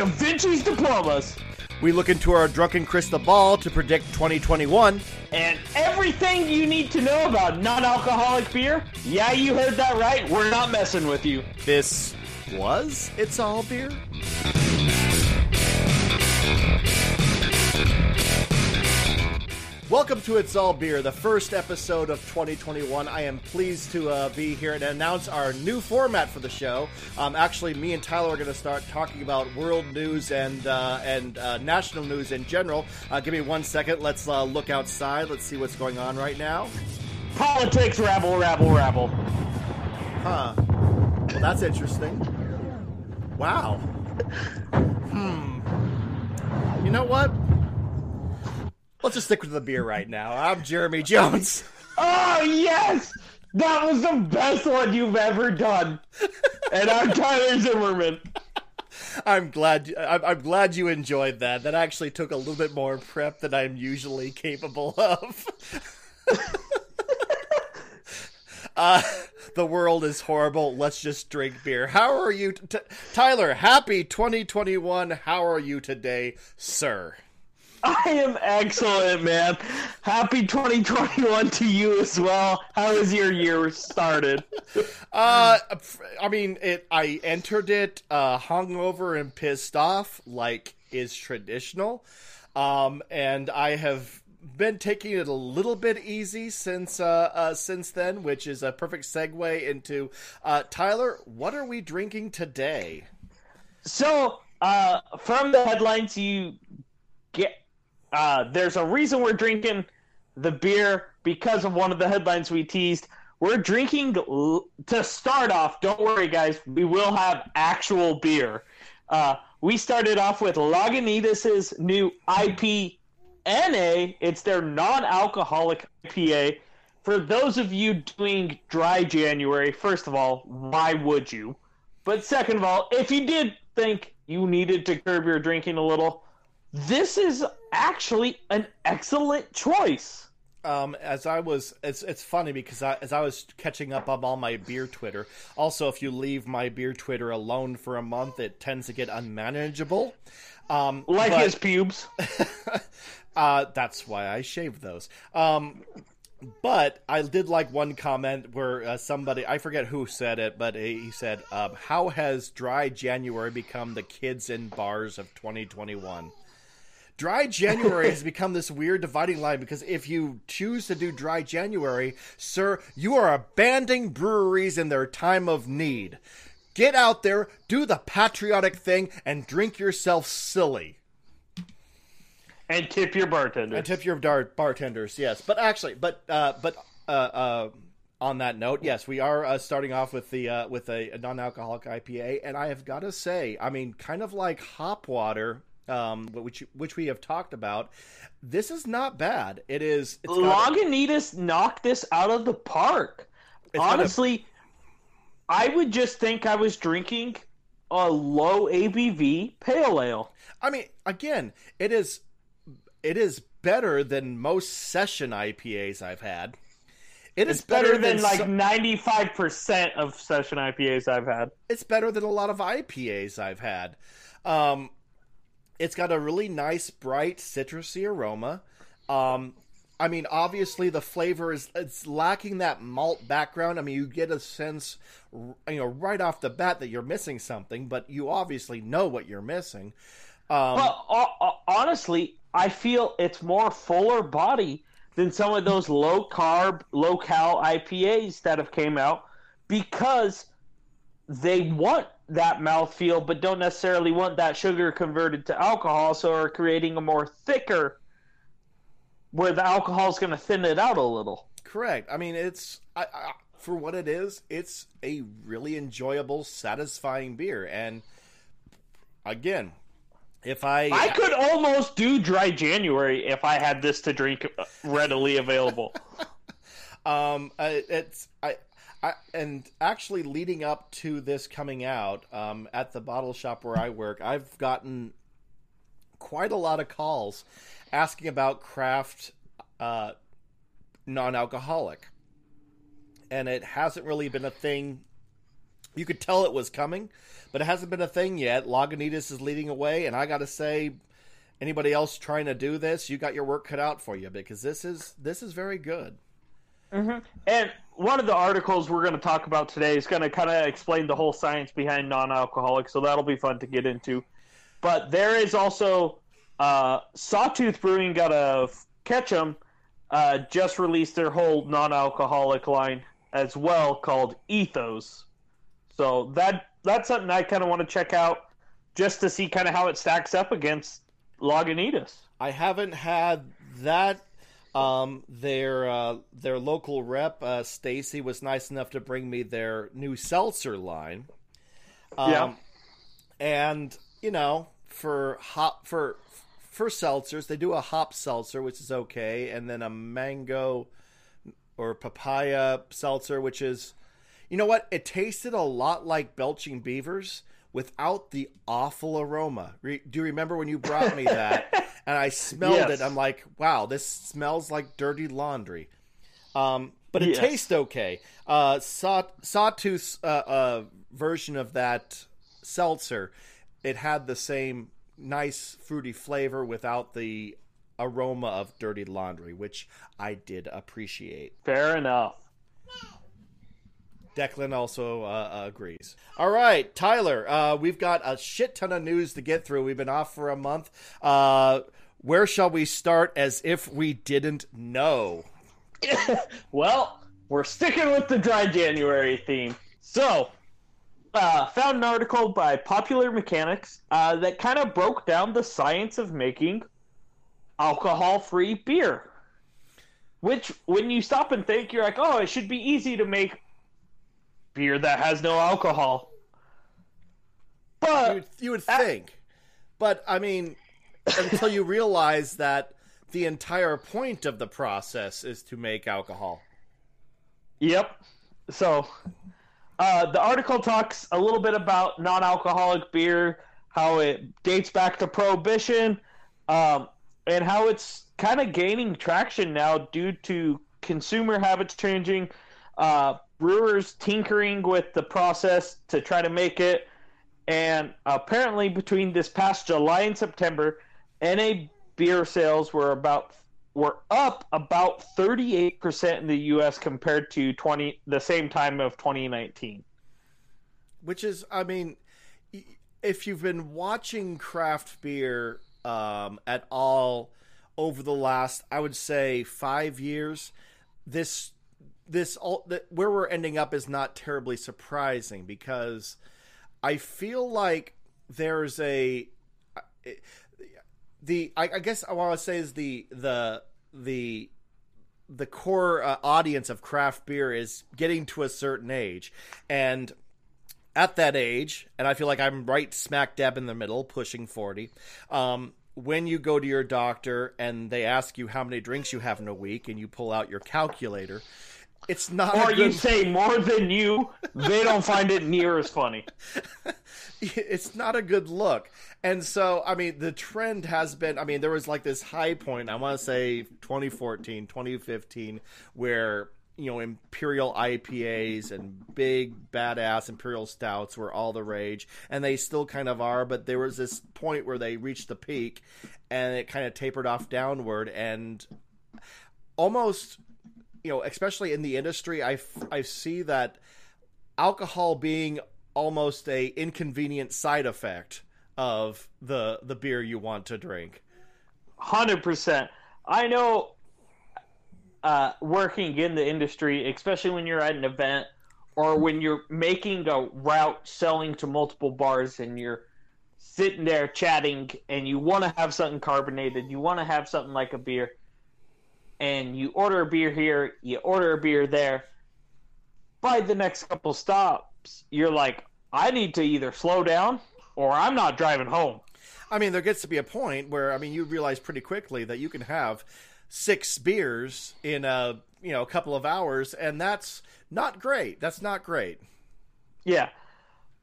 Da Vinci's diplomas, We look into our drunken crystal ball to predict 2021. and everything you need to know about non-alcoholic beer. Yeah, you heard that right. We're not messing with you. This was It's All Beer? Welcome to It's All Beer, the first episode of 2021. I am pleased to uh, be here and announce our new format for the show. Um, actually, me and Tyler are going to start talking about world news and uh, and uh, national news in general. Uh, give me one second. Let's uh, look outside. Let's see what's going on right now. Politics, rabble, rabble, rabble. Huh. Well, that's interesting. Wow. Hmm. You know what? Let's just stick with the beer right now. I'm Jeremy Jones. Oh yes, that was the best one you've ever done. and I'm Tyler Zimmerman. I'm glad. I'm, glad you enjoyed that. That actually took a little bit more prep than I'm usually capable of. uh, the world is horrible. Let's just drink beer. How are you, t- Tyler? Happy 2021. How are you today, sir? I am excellent, man. Happy 2021 to you as well. How has your year started? Uh, I mean, it. I entered it uh, hungover and pissed off, like is traditional. Um, and I have been taking it a little bit easy since uh, uh since then, which is a perfect segue into uh, Tyler. What are we drinking today? So, uh, from the headlines, you get uh, there's a reason we're drinking the beer because of one of the headlines we teased. We're drinking l- to start off. Don't worry, guys. We will have actual beer. Uh, we started off with Lagunitas' new IPNA. It's their non-alcoholic IPA. For those of you doing dry January, first of all, why would you? But second of all, if you did think you needed to curb your drinking a little, this is actually an excellent choice. Um, as I was, it's it's funny because I, as I was catching up on all my beer Twitter. Also, if you leave my beer Twitter alone for a month, it tends to get unmanageable. Um, Like but- his pubes. uh, that's why I shaved those. Um, but I did like one comment where uh, somebody, I forget who said it, but he said, um, How has dry January become the kids in bars of 2021? Dry January has become this weird dividing line because if you choose to do dry January, sir, you are abandoning breweries in their time of need. Get out there, do the patriotic thing, and drink yourself silly. And tip your bartender. And tip your dart bartenders, yes. But actually, but uh, but uh, uh, on that note, yes, we are uh, starting off with the uh, with a, a non-alcoholic IPA, and I have got to say, I mean, kind of like hop water, um, which which we have talked about. This is not bad. It is. It's got a- knocked this out of the park. It's got a- Honestly, I would just think I was drinking a low ABV pale ale. I mean, again, it is it is better than most session IPAs I've had. It is It's better, than, than like ninety five percent of session IPAs I've had. it's better than a lot of IPAs I've had. Um, it's got a really nice, bright, citrusy aroma. Um, I mean, obviously the flavor is it's lacking that malt background. I mean, you get a sense, you know, right off the bat that you're missing something, but you obviously know what you're missing. Um, Well, honestly, I feel it's more fuller body than some of those low carb, low cal IPAs that have came out because they want that mouthfeel, but don't necessarily want that sugar converted to alcohol, so are creating a more thicker, where the alcohol is going to thin it out a little. Correct. I mean, it's I, I, for what it is. It's a really enjoyable, satisfying beer. And again, if I I could almost do dry January if I had this to drink readily available. um, I- it's I. I, and actually, leading up to this coming out, um, at the bottle shop where I work, I've gotten quite a lot of calls asking about craft uh, non-alcoholic, and it hasn't really been a thing you could tell it was coming, but it hasn't been a thing yet. Lagunitas is leading away, and I got to say, anybody else trying to do this, you got your work cut out for you because this is this is very good. Mm-hmm. And one of the articles we're going to talk about today is going to kind of explain the whole science behind non-alcoholic, so that'll be fun to get into. But there is also uh, Sawtooth Brewing got a Ketchum uh, just released their whole non-alcoholic line as well called Ethos. So that that's something I kind of want to check out just to see kind of how it stacks up against Lagunitas. I haven't had that. Um, their uh, their local rep uh, Stacy was nice enough to bring me their new seltzer line. Um, Yeah. and you know for hop for for seltzers they do a hop seltzer which is okay, and then a mango or papaya seltzer which is you know what it tasted a lot like belching beavers without the awful aroma. Re- do you remember when you brought me that? and I smelled Yes. it. I'm like, wow, this smells like dirty laundry. Um, but it Yes. tastes okay. Uh, Saw- Sawtooth's uh, uh, version of that seltzer, it had the same nice fruity flavor without the aroma of dirty laundry, which I did appreciate. Fair enough. Declan also uh, agrees. All right, Tyler, uh, we've got a shit ton of news to get through. We've been off for a month. Uh, where shall we start as if we didn't know? Well, we're sticking with the dry January theme. So, uh, found an article by Popular Mechanics uh, that kind of broke down the science of making alcohol-free beer. Which, when you stop and think, you're like, oh, it should be easy to make beer that has no alcohol. You But would, you would think, but I mean, until you realize that the entire point of the process is to make alcohol. Yep. So, uh, the article talks a little bit about non-alcoholic beer, how it dates back to Prohibition, um, and how it's kind of gaining traction now due to consumer habits changing, uh, brewers tinkering with the process to try to make it, and apparently between this past July and September, NA beer sales were about were up about 38% in the US compared to 20 the same time of 2019. which is i mean if you've been watching craft beer um, at all over the last i would say five years this this all that where we're ending up is not terribly surprising because i feel like there's a the i, I guess i want to say is the the the the core uh, audience of craft beer is getting to a certain age and at that age, and I feel like I'm right smack dab in the middle, pushing 40. Um, when you go to your doctor and they ask you how many drinks you have in a week and you pull out your calculator, it's not Or you say more than you, they don't find it near as funny. it's not a good look. And so, I mean, the trend has been, I mean, there was like this high point, I want to say 2014, 2015, where, you know, imperial IPAs and big badass imperial stouts were all the rage, and they still kind of are, but there was this point where they reached the peak and it kind of tapered off downward and almost you know, especially in the industry, I, I see that alcohol being almost a inconvenient side effect of the the beer you want to drink. Hundred percent. I know. Uh, working in the industry, especially when you're at an event or when you're making a route selling to multiple bars and you're sitting there chatting and you want to have something carbonated, you want to have something like a beer, and you order a beer here, you order a beer there. By the next couple stops, you're like, I need to either slow down or I'm not driving home. I mean, there gets to be a point where I mean, you realize pretty quickly that you can have six beers in a you know a couple of hours, and that's not great. That's not great, Yeah.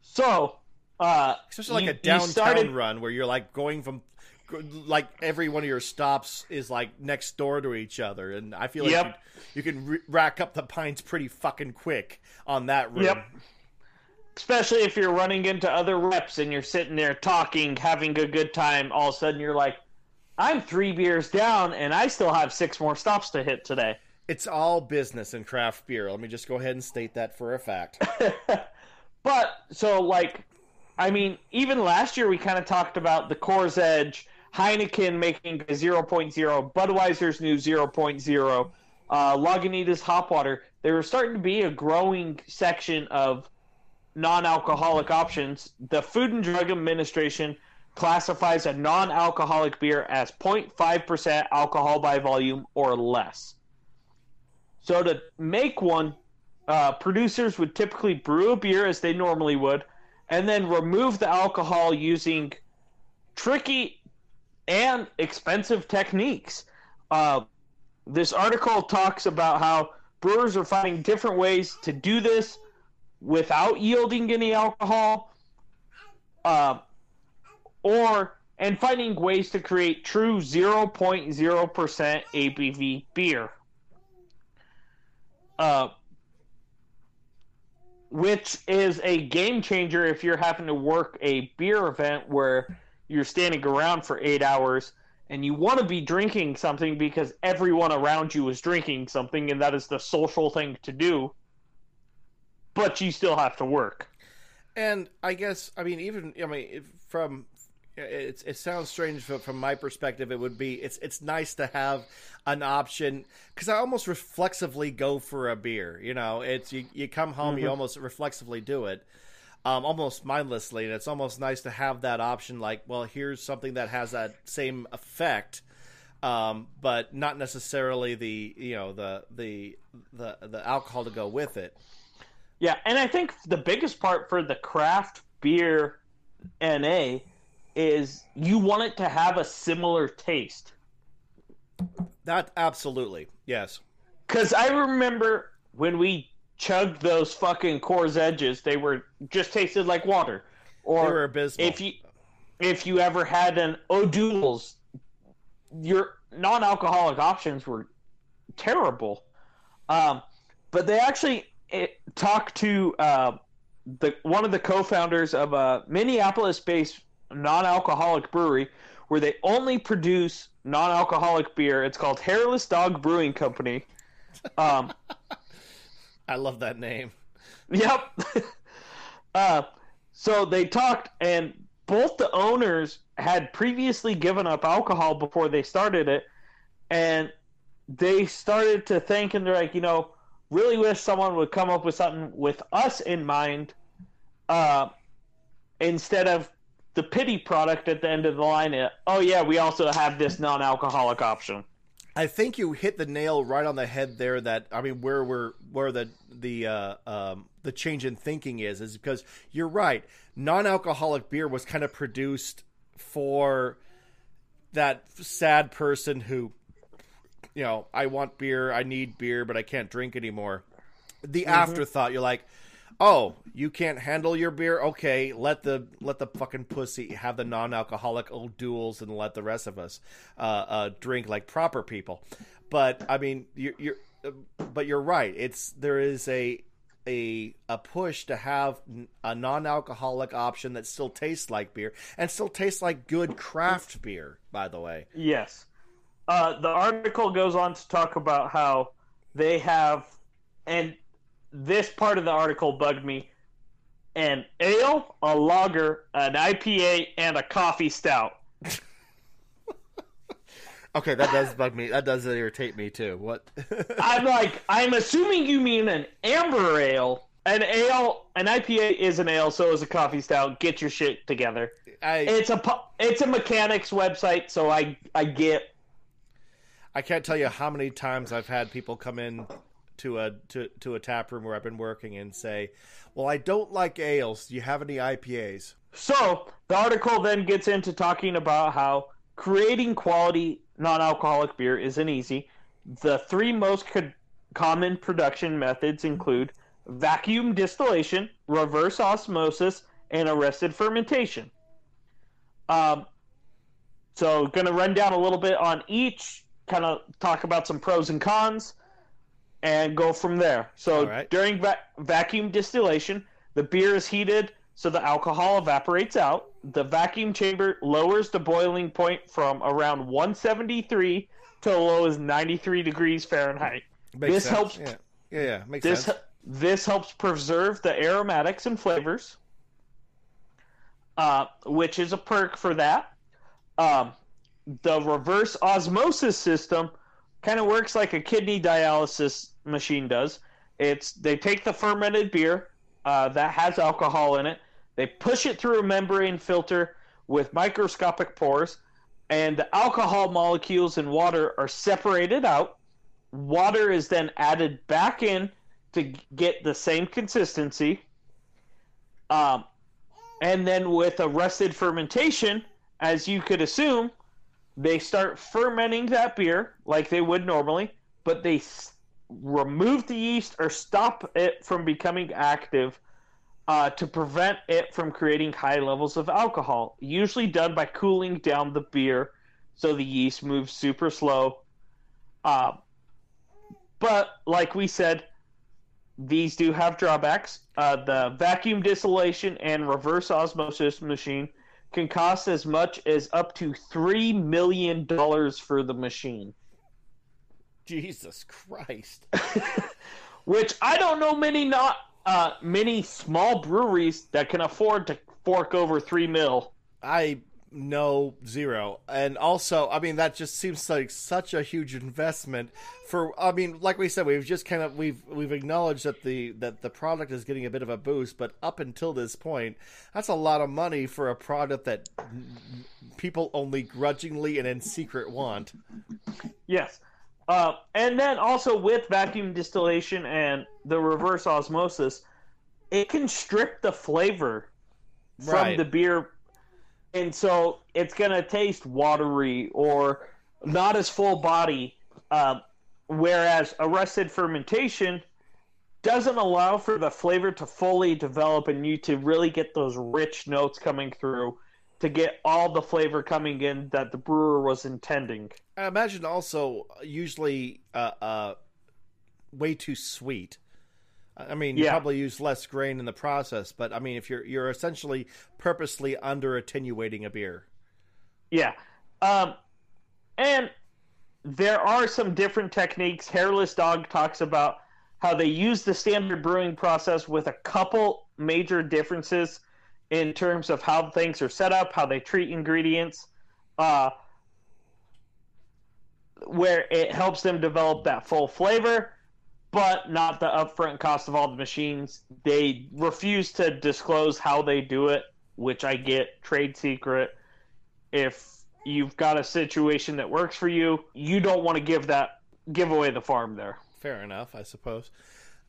So, uh, especially like you- a downtown started- run where you're like going from like every one of your stops is like next door to each other, and I feel like Yep. you, you can r rack up the pints pretty fucking quick on that route. Yep. especially if you're running into other reps and you're sitting there talking, having a good time. All of a sudden, you're like, "I'm three beers down, and I still have six more stops to hit today." It's all business in craft beer. Let me just go ahead and state that for a fact. but so like, I mean, even last year we kind of talked about the Coors Edge, Heineken making a 0.0, Budweiser's new 0.0, uh, Lagunitas Hop Water. There was starting to be a growing section of non-alcoholic options. The Food and Drug Administration classifies a non-alcoholic beer as 0.5% alcohol by volume or less. So to make one, uh, producers would typically brew a beer as they normally would, and then remove the alcohol using tricky and expensive techniques. Uh, this article talks about how brewers are finding different ways to do this without yielding any alcohol, uh, or and finding ways to create true 0.0% ABV beer. Uh, which is a game changer if you're having to work a beer event where you're standing around for eight hours and you want to be drinking something because everyone around you is drinking something and that is the social thing to do but you still have to work. And i guess i mean even i mean from it's it sounds strange but from my perspective it would be it's it's nice to have an option because i almost reflexively go for a beer you know? It's you, you come home mm-hmm. you almost reflexively do it um, almost mindlessly and it's almost nice to have that option like well here's something that has that same effect um, but not necessarily the you know the the the the alcohol to go with it yeah and i think the biggest part for the craft beer na is you want it to have a similar taste. That absolutely, yes. Because I remember when we chugged those fucking Coors Edges, they were just tasted like water. Or they were abysmal. If you if you ever had an O'Doul's, your non-alcoholic options were terrible. Um, but they actually it, talked to uh, the one of the co-founders of a Minneapolis-based non-alcoholic brewery where they only produce non-alcoholic beer. It's called Hairless Dog Brewing Company. Um, I love that name. Yep. uh, so they talked, and both the owners had previously given up alcohol before they started it, and they started to think, and they're like, you know, really wish someone would come up with something with us in mind, uh, instead of the pity product at the end of the line. Oh yeah, we also have this non-alcoholic option. I think you hit the nail right on the head there. That I mean, where we're where the the uh, um, the change in thinking is is because you're right. Non-alcoholic beer was kind of produced for that sad person who, you know, I want beer, I need beer, but I can't drink anymore. The mm-hmm. afterthought, you're like, oh, you can't handle your beer? Okay, let the let the fucking pussy have the non-alcoholic O'Doul's and let the rest of us uh, uh, drink like proper people. But I mean, you're, you're but you're right. It's there is a a a push to have a non-alcoholic option that still tastes like beer and still tastes like good craft beer. By the way, yes. Uh, the article goes on to talk about how they have, and this part of the article bugged me. An ale, a lager, an IPA, and a coffee stout. okay, that does bug me. That does irritate me too. What? I'm like, I'm assuming you mean an amber ale. An ale, an IPA is an ale, so is a coffee stout. Get your shit together. I, it's a it's a mechanics website, so I I get. I can't tell you how many times I've had people come in to a to, to a tap room where I've been working and say, "Well, I don't like ales. Do you have any IPAs?" So the article then gets into talking about how creating quality non-alcoholic beer isn't easy. The three most co- common production methods include vacuum distillation, reverse osmosis, and arrested fermentation. Um, so, going to run down a little bit on each, kind of talk about some pros and cons and go from there. So right. during va- vacuum distillation, The beer is heated so the alcohol evaporates out. The vacuum chamber lowers the boiling point from around 173 to as low as 93 degrees Fahrenheit. Makes this sense. helps. Yeah, yeah, yeah. makes This sense. this helps preserve the aromatics and flavors, uh, which is a perk for that. Um, the reverse osmosis system kind of works like a kidney dialysis machine does. It's they take the fermented beer uh, that has alcohol in it, they push it through a membrane filter with microscopic pores, and the alcohol molecules in water are separated out. Water is then added back in to get the same consistency. Um, and then with a arrested fermentation, as you could assume, they start fermenting that beer like they would normally, but they s- remove the yeast or stop it from becoming active uh, to prevent it from creating high levels of alcohol. Usually done by cooling down the beer so the yeast moves super slow. Uh, but like we said, these do have drawbacks. Uh, the vacuum distillation and reverse osmosis machine can cost as much as up to three million dollars for the machine, Jesus Christ. which I don't know many not uh, many small breweries that can afford to fork over three mil. I know zero. And also, I mean, that just seems like such a huge investment for I mean, like we said, we've just kind of we've we've acknowledged that the that the product is getting a bit of a boost, but up until this point, that's a lot of money for a product that people only grudgingly and in secret want. Yes. Uh, and then also with vacuum distillation and the reverse osmosis, it can strip the flavor from Right. the beer. And so it's going to taste watery or not as full body. Uh, whereas arrested fermentation doesn't allow for the flavor to fully develop and you to really get those rich notes coming through to get all the flavor coming in that the brewer was intending. I imagine also usually uh, uh, way too sweet. I mean, you probably use less grain in the process, but I mean, if you're you're essentially purposely under attenuating a beer. Yeah. Um, and there are some different techniques. Hairless Dog talks about how they use the standard brewing process with a couple major differences in terms of how things are set up, how they treat ingredients, uh, where it helps them develop that full flavor, but not the upfront cost of all the machines. They refuse to disclose how they do it, which I get trade secret if you've got a situation that works for you, you don't want to give that give away the farm there. Fair enough, I suppose.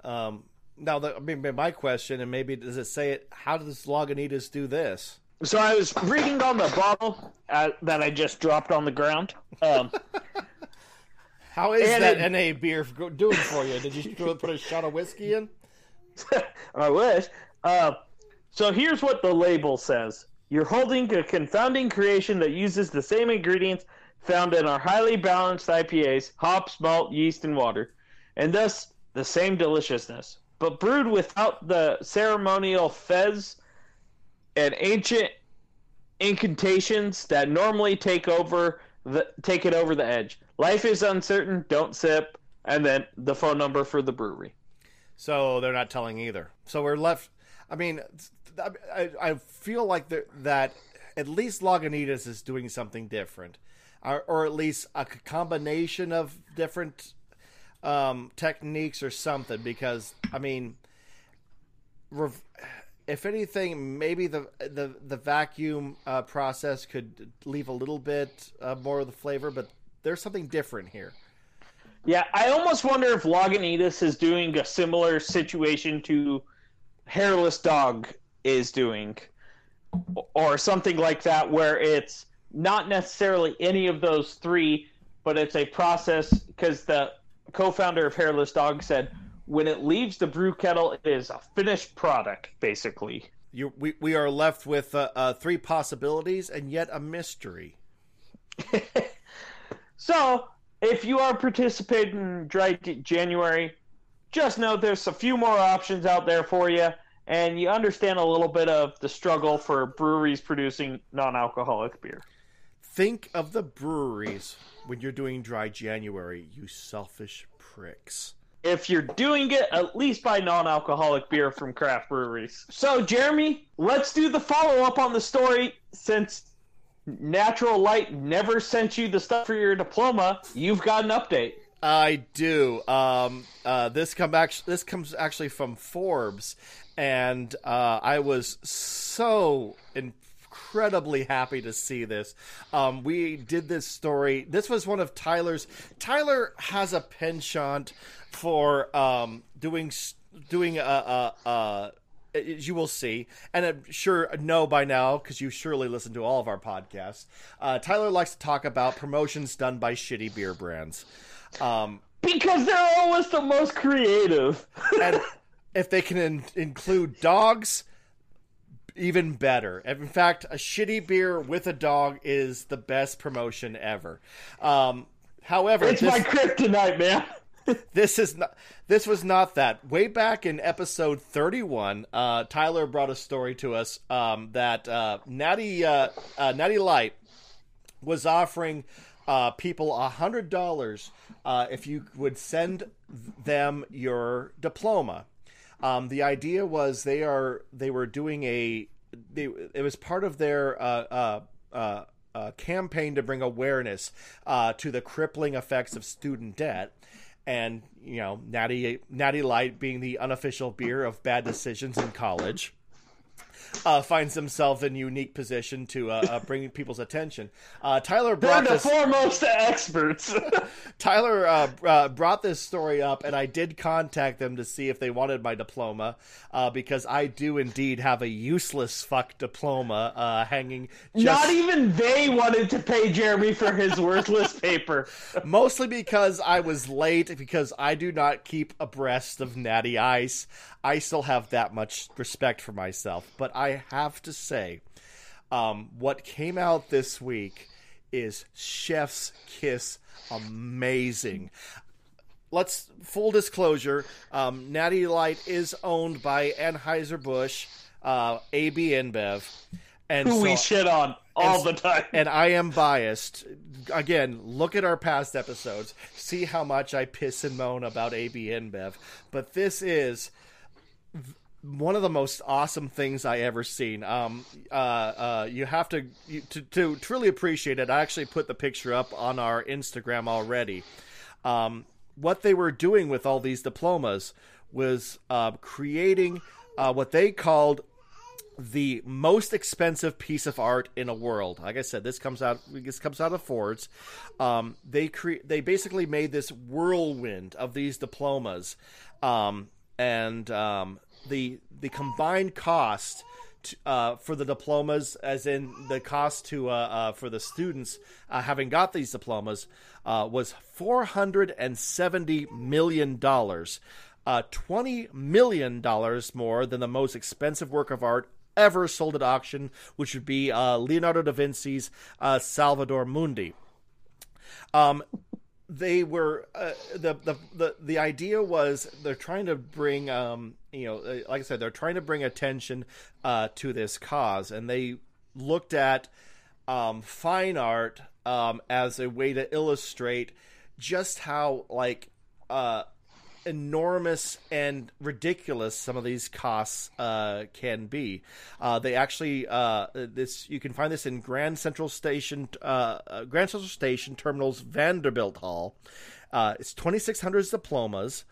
Um, now, the, I mean, my question, and maybe does it say it? How does Lagunitas do this? So I was reading on the bottle uh, that I just dropped on the ground. Um, How is And that it- NA beer doing for you? Did you put a shot of whiskey in? I wish. Uh, so here's what the label says: You're holding a confounding creation that uses the same ingredients found in our highly balanced IPAs: hops, malt, yeast, and water, and thus the same deliciousness, but brewed without the ceremonial fez and ancient incantations that normally take over the take it over the edge. Life is uncertain. Don't sip. And then the phone number for the brewery. So they're not telling either. So we're left. I mean, I, I feel like that at least Lagunitas is doing something different, or, or at least a combination of different um, techniques or something. Because I mean, rev- if anything, maybe the the the vacuum uh, process could leave a little bit uh, more of the flavor, but there's something different here. Yeah, I almost wonder if Lagunitas is doing a similar situation to Hairless Dog is doing, or something like that, where it's not necessarily any of those three, but it's a process. Because the co-founder of Hairless Dog said, when it leaves the brew kettle, it is a finished product, basically. You, we, we are left with uh, uh, three possibilities and yet a mystery. So, if you are participating in Dry January, just know there's a few more options out there for you, and you understand a little bit of the struggle for breweries producing non-alcoholic beer. Think of the breweries when you're doing dry January, you selfish pricks. If you're doing it, at least buy non-alcoholic beer from craft breweries. So, Jeremy, let's do the follow-up on the story since Natural Light never sent you the stuff for your diploma. You've got an update. I do. Um, uh, this come back. This comes actually from Forbes, and uh, I was so incredibly happy to see this. Um, we did this story. This was one of Tyler's. Tyler has a penchant for um, doing doing a. a, a you will see, and I'm sure know by now because you surely listen to all of our podcasts. Uh, Tyler likes to talk about promotions done by shitty beer brands. Um, because they're always the most creative. and if they can in- include dogs, even better. In fact, a shitty beer with a dog is the best promotion ever. Um, however, it's this, my kryptonite, man. This is not. This was not that. Way back in episode thirty-one, uh, Tyler brought a story to us um, that uh, Natty uh, uh Natty Light was offering uh, people a hundred dollars uh, if you would send them your diploma. Um, the idea was they are they were doing a they, it was part of their uh, uh, uh, campaign to bring awareness to the crippling effects of student debt. And you know, Natty Natty Light being the unofficial beer of bad decisions in college uh, finds himself in a unique position to uh, uh, bring people's attention. Uh, Tyler brought They're the this, foremost experts. Tyler uh, uh, brought this story up, and I did contact them to see if they wanted my diploma because I do indeed have a useless fuck diploma hanging. Just... Not even they wanted to pay Jeremy for his worthless paper. Mostly because I was late, because I do not keep abreast of Natty Ice. I still have that much respect for myself. But I have to say, um, what came out this week is Chef's Kiss amazing. Let's full disclosure: um, Natty Light is owned by Anheuser Busch, uh, AB InBev, and who so, we shit on all the time. And I am biased. Again, look at our past episodes. See how much I piss and moan about AB InBev. But this is one of the most awesome things I ever seen. Um, uh, uh, you have to, you, to to truly appreciate it. I actually put the picture up on our Instagram already. Um, what they were doing with all these diplomas was uh, creating uh, what they called the most expensive piece of art in a world. Like I said, this comes out this comes out of Forbes. Um, they cre- they basically made this whirlwind of these diplomas. Um, and um, the the combined cost to, uh, for the diplomas, as in the cost to uh, uh, for the students uh, having got these diplomas, uh, was four hundred and seventy million dollars, uh, twenty million dollars more than the most expensive work of art ever sold at auction, which would be Leonardo da Vinci's Salvator Mundi. Um, they were uh, the, the the the idea was they're trying to bring um you know uh, like I said they're trying to bring attention uh to this cause and they looked at um fine art um as a way to illustrate just how like uh enormous and ridiculous some of these costs uh, can be. Uh, they actually uh, this you can find this in Grand Central Station, uh, uh, Grand Central Station Terminal's Vanderbilt Hall. It's twenty six hundred diplomas.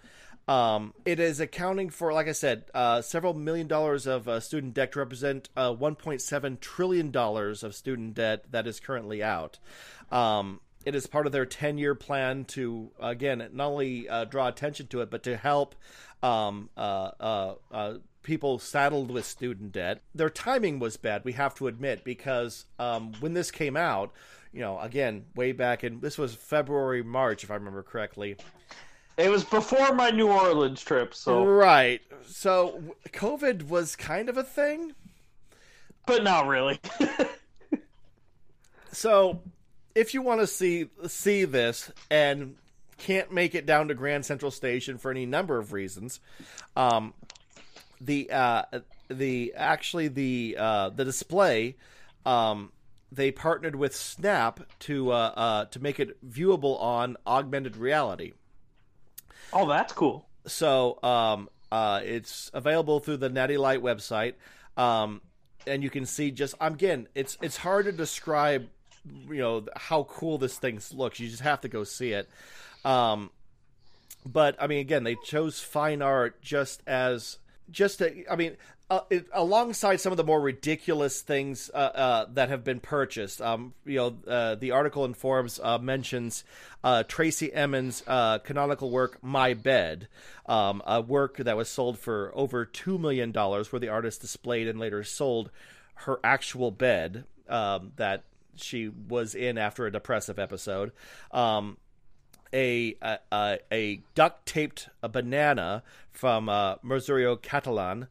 Um, it is accounting for, like I said, several million dollars of student debt to represent point seven trillion dollars of student debt that is currently out. Um, it is part of their 10 year plan to, again, not only uh, draw attention to it, but to help um, uh, uh, uh, people saddled with student debt. Their timing was bad, we have to admit, because um, when this came out, you know, again, way back in this was February, March, if I remember correctly. It was before my New Orleans trip, so right. So COVID was kind of a thing, but not really. so if you want to see see this and can't make it down to Grand Central Station for any number of reasons, um, the uh, the actually the uh, the display um, they partnered with Snap to uh, uh, to make it viewable on augmented reality. Oh, that's cool. So um, uh, it's available through the Natty Light website, um, and you can see just again, it's it's hard to describe, you know, how cool this thing looks. You just have to go see it. Um, but I mean, again, they chose fine art just as just to, I mean, uh, it, alongside some of the more ridiculous things uh, uh, that have been purchased, um, you know, uh, the article informs uh, mentions uh, Tracey Emin's canonical work "My Bed," um, a work that was sold for over two million dollars, where the artist displayed and later sold her actual bed um, that she was in after a depressive episode. Um, a a, a duct taped a banana from uh, Cattelan.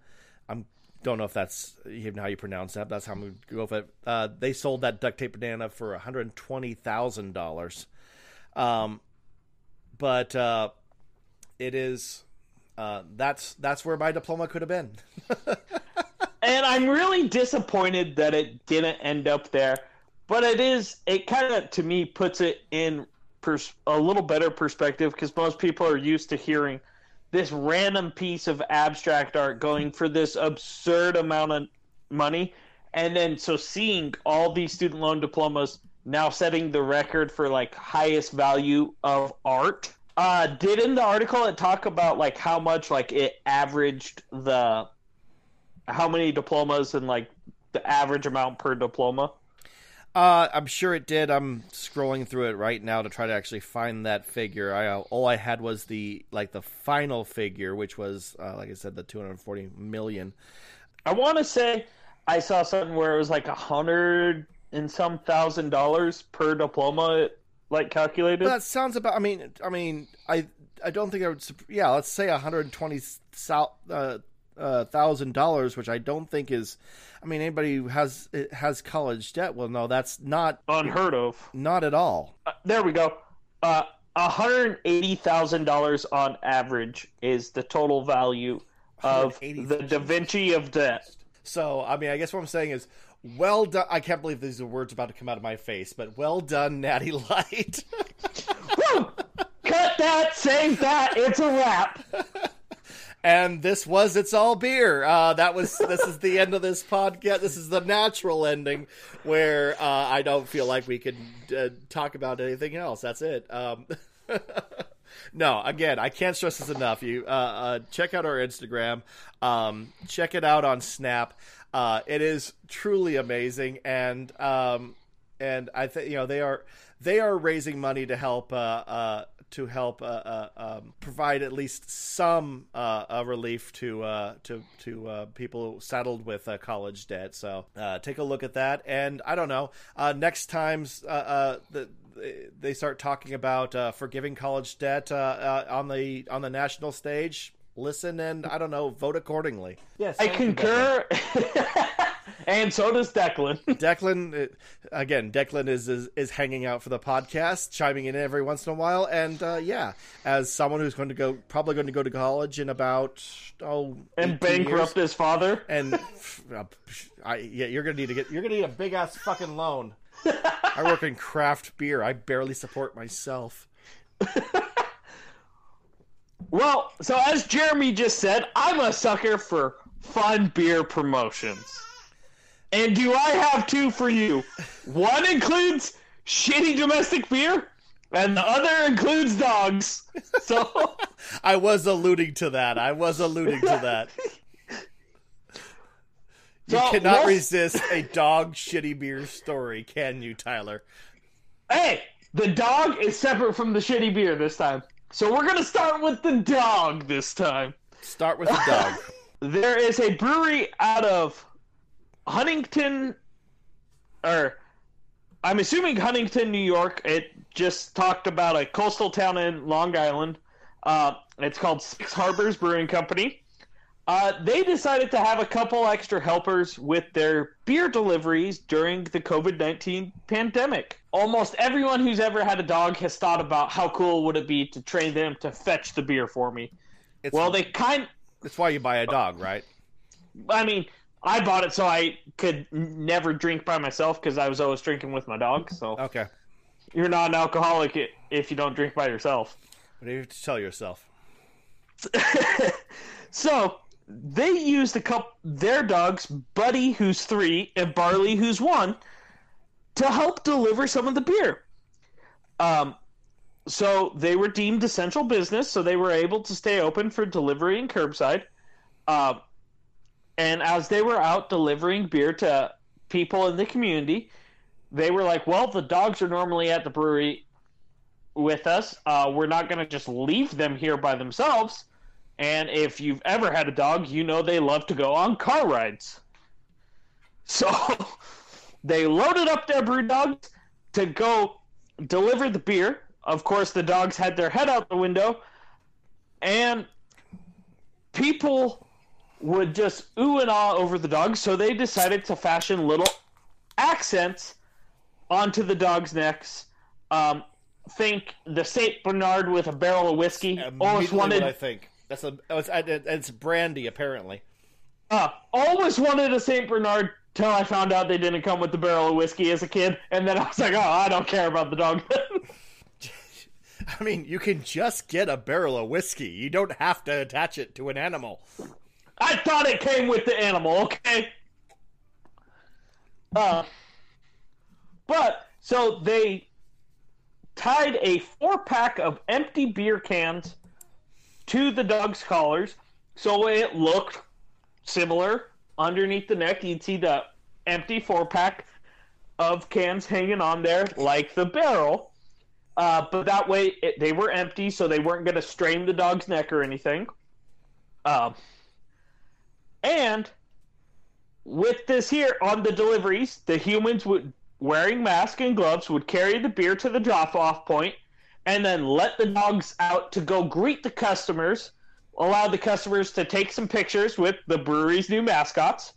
I don't know if that's even how you pronounce that. That's how I'm going to go with it. Uh, they sold that duct tape banana for one hundred twenty thousand dollars. Um, but uh, it is uh, that's that's where my diploma could have been. and I'm really disappointed that it didn't end up there. But it is it kind of to me puts it in pers- a little better perspective because most people are used to hearing this random piece of abstract art going for this absurd amount of money and then so seeing all these student loan diplomas now setting the record for like highest value of art. Uh did in the article it talk about like how much like it averaged the how many diplomas and like the average amount per diploma uh, I'm sure it did. I'm scrolling through it right now to try to actually find that figure. I uh, all I had was the like the final figure, which was uh, like I said, the 240 million. I want to say I saw something where it was like a hundred and some thousand dollars per diploma, like calculated. But that sounds about. I mean, I mean, I I don't think I would. Yeah, let's say 120 uh, uh, thousand dollars, which I don't think is. I mean, anybody who has has college debt will know that's not unheard of. Not at all. Uh, there we go. Uh, hundred eighty thousand dollars on average is the total value of the Da Vinci of debt. So, I mean, I guess what I'm saying is, well done. I can't believe these are words about to come out of my face, but well done, Natty Light. Cut that, save that. It's a wrap and this was it's all beer. Uh, that was this is the end of this podcast. This is the natural ending where uh, I don't feel like we could uh, talk about anything else. That's it. Um, no, again, I can't stress this enough. You uh, uh, check out our Instagram. Um, check it out on Snap. Uh, it is truly amazing, and um, and I think you know they are they are raising money to help to help uh, uh, um, provide at least some uh, relief to uh, to to uh, people saddled with uh, college debt. So take a look at that. And I don't know. next times the they start talking about forgiving college debt on the on the national stage. Listen and I don't know, vote accordingly. Yes, I concur. and so does Declan. Declan, again, Declan is, is, is hanging out for the podcast, chiming in every once in a while, and uh, yeah, as someone who's going to go, probably going to go to college in about oh, and bankrupt years, his father, and uh, I, yeah, you're gonna need to get, you're gonna need a big ass fucking loan. I work in craft beer. I barely support myself. well, so as Jeremy just said, I'm a sucker for fun beer promotions. And do I have two for you? One includes shitty domestic beer, and the other includes dogs. So I was alluding to that. I was alluding to that. You so, cannot resist a dog shitty beer story, can you, Tyler? Hey, the dog is separate from the shitty beer this time. So we're gonna start with the dog this time. Start with the dog. there is a brewery out of Huntington, or I'm assuming Huntington, New York. It just talked about a coastal town in Long Island. Uh, it's called Six Harbors Brewing Company. Uh, they decided to have a couple extra helpers with their beer deliveries during the COVID 19 pandemic. Almost everyone who's ever had a dog has thought about how cool would it be to train them to fetch the beer for me. It's, well, they kind. That's why you buy a dog, right? I mean, I bought it so I could never drink by myself because I was always drinking with my dog. So Okay. you're not an alcoholic if you don't drink by yourself. What do you have to tell yourself? so they used a couple their dogs, Buddy, who's three, and Barley, who's one, to help deliver some of the beer. Um, so they were deemed essential business, so they were able to stay open for delivery and curbside. Um, and as they were out delivering beer to people in the community, they were like, "Well, the dogs are normally at the brewery with us. Uh, we're not going to just leave them here by themselves." And if you've ever had a dog, you know they love to go on car rides. So they loaded up their brew dogs to go deliver the beer. Of course, the dogs had their head out the window, and people would just ooh and ah over the dogs. So they decided to fashion little accents onto the dogs' necks. Um, think the Saint Bernard with a barrel of whiskey. Almost Immediately wanted I think. That's a oh, it's, it's brandy apparently. Uh, always wanted a Saint Bernard till I found out they didn't come with the barrel of whiskey as a kid, and then I was like, oh, I don't care about the dog. I mean, you can just get a barrel of whiskey. You don't have to attach it to an animal. I thought it came with the animal, okay? Uh, but so they tied a four pack of empty beer cans to the dog's collars, so it looked similar underneath the neck. You'd see the empty four pack of cans hanging on there, like the barrel. Uh, but that way it, they were empty, so they weren't going to strain the dog's neck or anything. Um, and with this here on the deliveries, the humans would wearing masks and gloves would carry the beer to the drop-off point, and then let the dogs out to go greet the customers. Allow the customers to take some pictures with the brewery's new mascots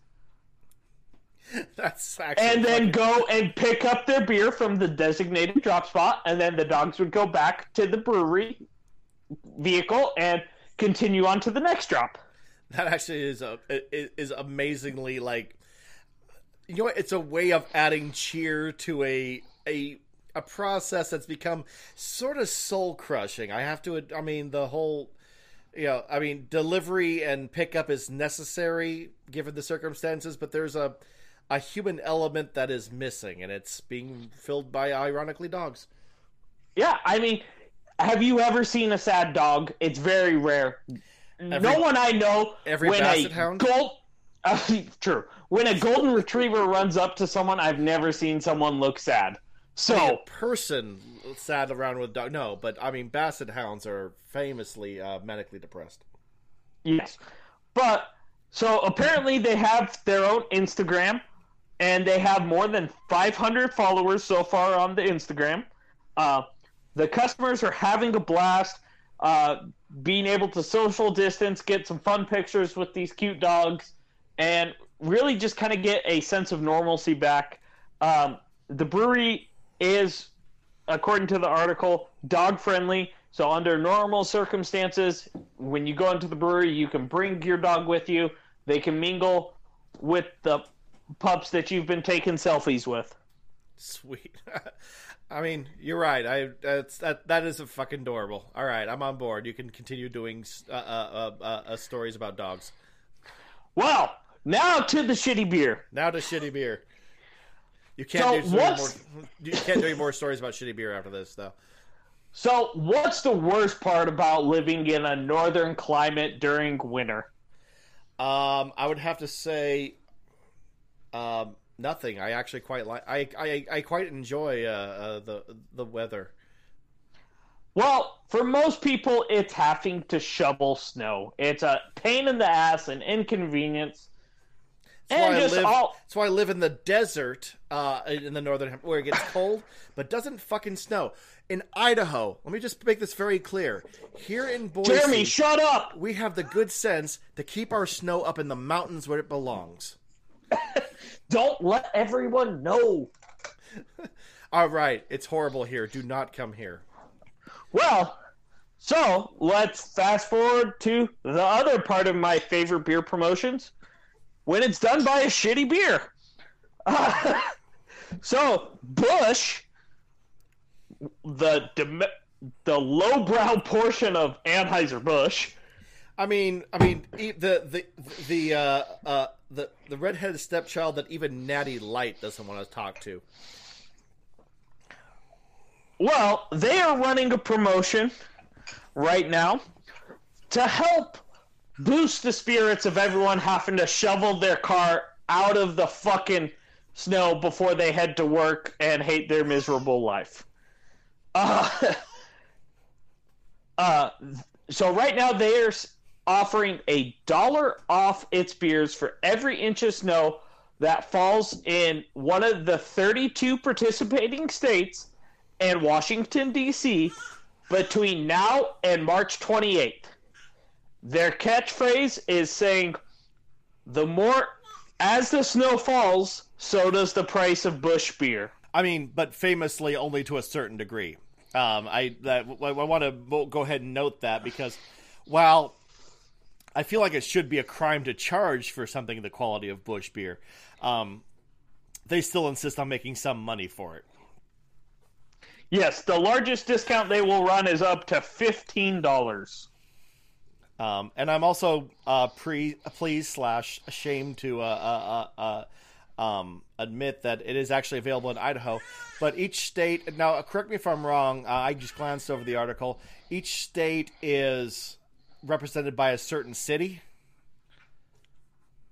That's actually and then go and pick up their beer from the designated drop spot, and then the dogs would go back to the brewery vehicle and continue on to the next drop. That actually is a is amazingly like you know what? It's a way of adding cheer to a a a process that's become sort of soul crushing. I have to. I mean, the whole. You know, I mean, delivery and pickup is necessary given the circumstances, but there's a a human element that is missing, and it's being filled by ironically dogs. Yeah, I mean, have you ever seen a sad dog? It's very rare. Every- no one I know every when basset a hound? gold. Uh, true. When a golden retriever runs up to someone, I've never seen someone look sad. So I mean, a person sad around with dog. No, but I mean, basset hounds are famously uh, medically depressed. Yes. But so apparently they have their own Instagram and they have more than 500 followers so far on the Instagram. Uh, the customers are having a blast, uh, being able to social distance, get some fun pictures with these cute dogs, and really just kind of get a sense of normalcy back. Um, the brewery is, according to the article, dog friendly. So under normal circumstances, when you go into the brewery, you can bring your dog with you. They can mingle with the pups that you've been taking selfies with. Sweet. I mean, you're right. I that's that that is a fucking adorable. All right, I'm on board. You can continue doing uh, uh, uh, uh, stories about dogs. Well, now to the shitty beer. Now to shitty beer. You can't So do more. You can't do any more stories about shitty beer after this, though. So, what's the worst part about living in a northern climate during winter? Um, I would have to say, um, nothing. I actually quite like. I I, I quite enjoy uh, uh, the the weather. Well, for most people, it's having to shovel snow. It's a pain in the ass, an inconvenience. That's why And I live. all- That's why I live in the desert, uh, in the northern where it gets cold, but doesn't fucking snow. In Idaho, let me just make this very clear. Here in Boise, Jeremy, shut up! we have the good sense to keep our snow up in the mountains where it belongs. Don't let everyone know. All right, it's horrible here. Do not come here. Well, so let's fast forward to the other part of my favorite beer promotions when it's done by a shitty beer. Uh, so Busch, the the lowbrow portion of Anheuser Busch. I mean, I mean the the the uh, uh, the the redheaded stepchild that even Natty Light doesn't want to talk to. Well, they are running a promotion right now to help boost the spirits of everyone having to shovel their car out of the fucking snow before they head to work and hate their miserable life. Uh, uh, so right now they're offering a dollar off its beers for every inch of snow that falls in one of the 32 participating states and Washington D.C. between now and March 28th. Their catchphrase is saying, "The more as the snow falls, so does the price of Busch beer." I mean, but famously only to a certain degree. Um, I that I want to go ahead and note that because while I feel like it should be a crime to charge for something the quality of Busch beer, um, they still insist on making some money for it. Yes, the largest discount they will run is up to fifteen dollars. Um, and I'm also uh, pre pleased slash ashamed to uh, uh, uh, uh, um, admit that it is actually available in Idaho. But each state now, correct me if I'm wrong. Uh, I just glanced over the article. Each state is represented by a certain city.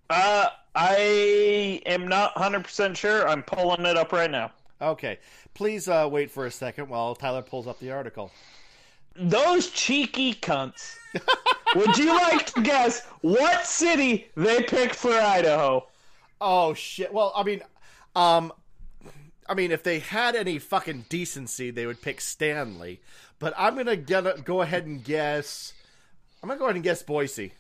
Uh, I am not 100% sure. I'm pulling it up right now. Okay. Please uh, wait for a second while Tyler pulls up the article. Those cheeky cunts. Would you like to guess what city they picked for Idaho? Oh shit. Well, I mean, um I mean, if they had any fucking decency, they would pick Stanley. But I'm gonna get, go ahead and guess. I'm gonna go ahead and guess Boise.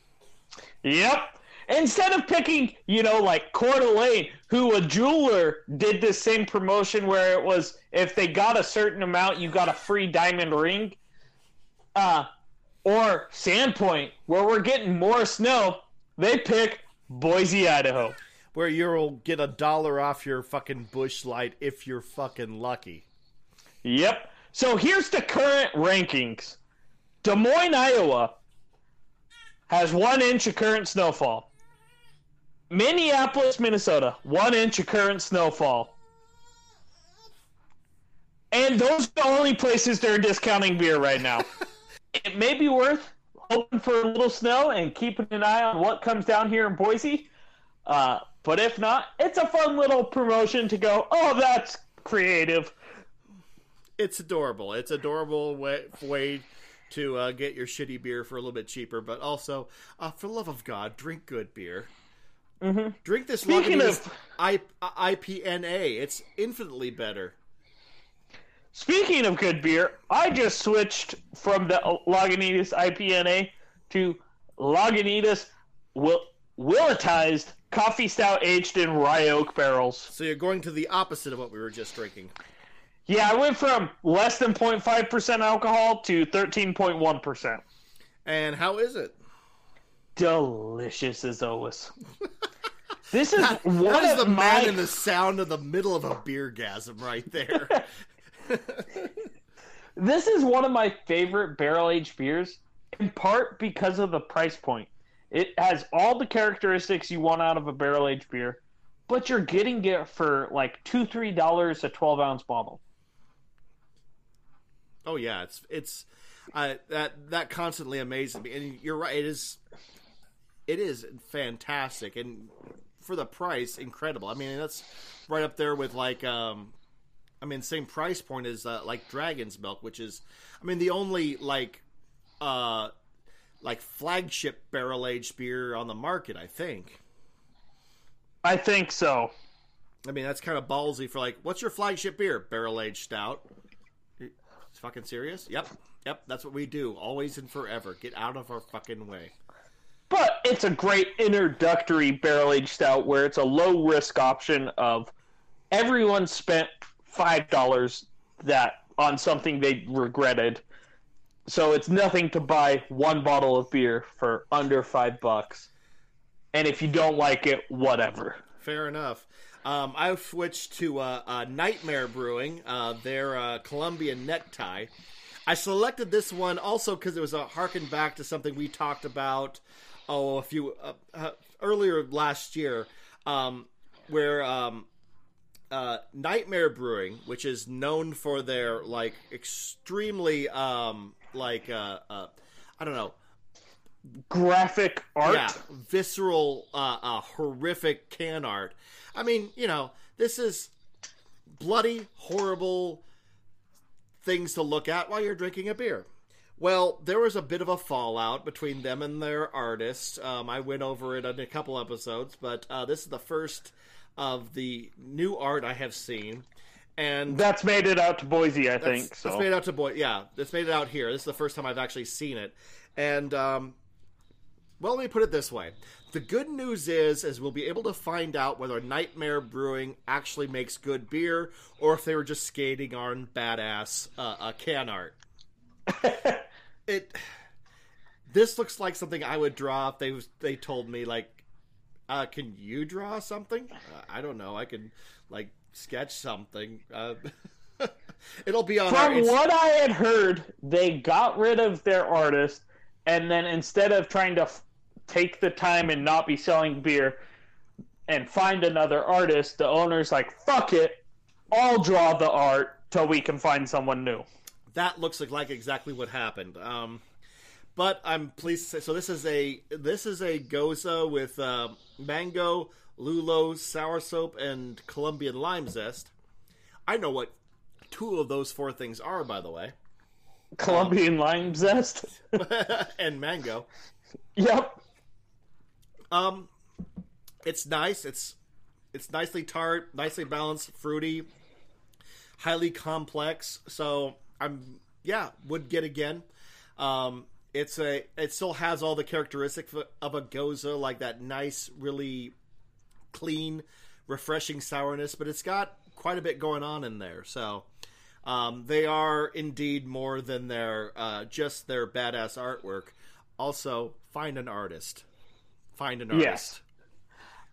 Yep. Instead of picking, you know, like Coeur d'Alene, who a jeweler did this same promotion where it was if they got a certain amount, you got a free diamond ring. Uh, or Sandpoint, where we're getting more snow, they pick Boise, Idaho. Where you'll get a dollar off your fucking Busch Light if you're fucking lucky. Yep. So here's the current rankings Des Moines, Iowa has one inch of current snowfall. Minneapolis, Minnesota, one inch of current snowfall. And those are the only places they're discounting beer right now. it may be worth hoping for a little snow and keeping an eye on what comes down here in Boise. Uh, but if not, it's a fun little promotion to go, oh, that's creative. It's adorable. It's adorable way, way to uh, get your shitty beer for a little bit cheaper, but also, uh, for love of God, drink good beer. Mm-hmm. Drink this Speaking of I, IPNA. It's infinitely better. Speaking of good beer, I just switched from the Lagunitas IPNA to Lagunitas will Willettized coffee stout aged in rye oak barrels. So you're going to the opposite of what we were just drinking. Yeah, I went from less than 0.5% alcohol to 13.1%. And how is it? delicious as always. This is that, one that is the my... man in the sound of the middle of a beer gasm right there. this is one of my favorite barrel aged beers, in part because of the price point. It has all the characteristics you want out of a barrel aged beer, but you're getting it for like two, three dollars a twelve ounce bottle. Oh yeah, it's it's uh, that that constantly amazes me, and you're right. It is it is fantastic and for the price incredible. I mean that's right up there with like um i mean same price point as uh, like dragon's milk which is i mean the only like uh like flagship barrel aged beer on the market i think. I think so. I mean that's kind of ballsy for like what's your flagship beer? Barrel aged stout it's fucking serious yep yep that's what we do always and forever get out of our fucking way but it's a great introductory barrel aged stout where it's a low risk option of everyone spent five dollars that on something they regretted. So it's nothing to buy one bottle of beer for under five bucks. and if you don't like it, whatever. Fair enough. Um, I've switched to uh, uh, Nightmare Brewing, uh, their uh, Colombian necktie. I selected this one also because it was a harken back to something we talked about oh a few uh, uh, earlier last year, um, where um, uh, Nightmare Brewing, which is known for their like extremely um, like uh, uh, I don't know Graphic art. yeah, visceral, uh, uh, horrific can art. I mean, you know, this is bloody, horrible things to look at while you're drinking a beer. Well, there was a bit of a fallout between them and their artist. Um, I went over it in a couple episodes, but uh, this is the first of the new art I have seen. And That's made it out to Boise, I that's, think. So that's made it out to boy. Yeah, it's made it out here. This is the first time I've actually seen it, and um, well, let me put it this way: the good news is, is we'll be able to find out whether Nightmare Brewing actually makes good beer, or if they were just skating on badass uh, uh, can art. it. This looks like something I would draw if they they told me like, uh, "Can you draw something?" Uh, I don't know. I can like sketch something. Uh, it'll be on. From Inst- what I had heard, they got rid of their artist, and then instead of trying to f- take the time and not be selling beer and find another artist, the owner's like, "Fuck it, I'll draw the art till we can find someone new." that looks like, like exactly what happened. Um, but I'm pleased to say so. This is a this is a gose with uh, mango, lulo, soursop, and Colombian lime zest. I know what two of those four things are, by the way, Colombian lime zest. and mango. yep. Um, it's nice. It's it's nicely tart, nicely balanced, fruity, highly complex. So I'm yeah would get again. Um, it's a it still has all the characteristics of a gose, like that nice, really clean, refreshing sourness, but it's got quite a bit going on in there. So. Um, they are indeed more than their uh, just their badass artwork. Also, find an artist. Find an artist. Yes.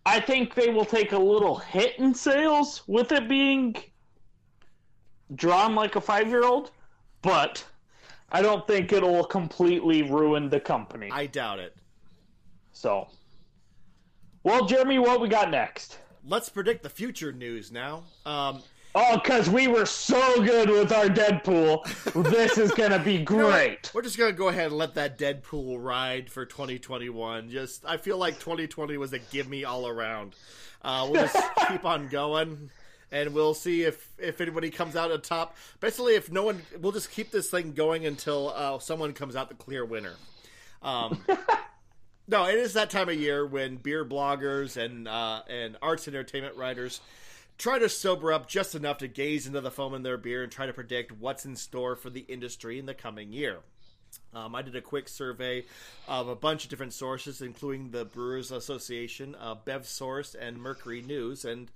I think they will take a little hit in sales with it being drawn like a five year old, but I don't think it'll completely ruin the company. I doubt it. So, well, Jeremy, what we got next? Let's predict the future news now. Um, Oh, because we were so good with our Deadpool. this is going to be great. we're just gonna go ahead and let that Deadpool ride for 2021. Just, I feel like 2020 was a give me all around. Uh, we'll just keep on going, and we'll see if if anybody comes out on top. Basically, if no one, we'll just keep this thing going until uh, someone comes out the clear winner. Um, no, it is that time of year when beer bloggers and uh, and arts and entertainment writers try to sober up just enough to gaze into the foam in their beer and try to predict what's in store for the industry in the coming year. Um, I did a quick survey of a bunch of different sources, including the Brewers Association, uh, Bev Source, and Mercury News. And,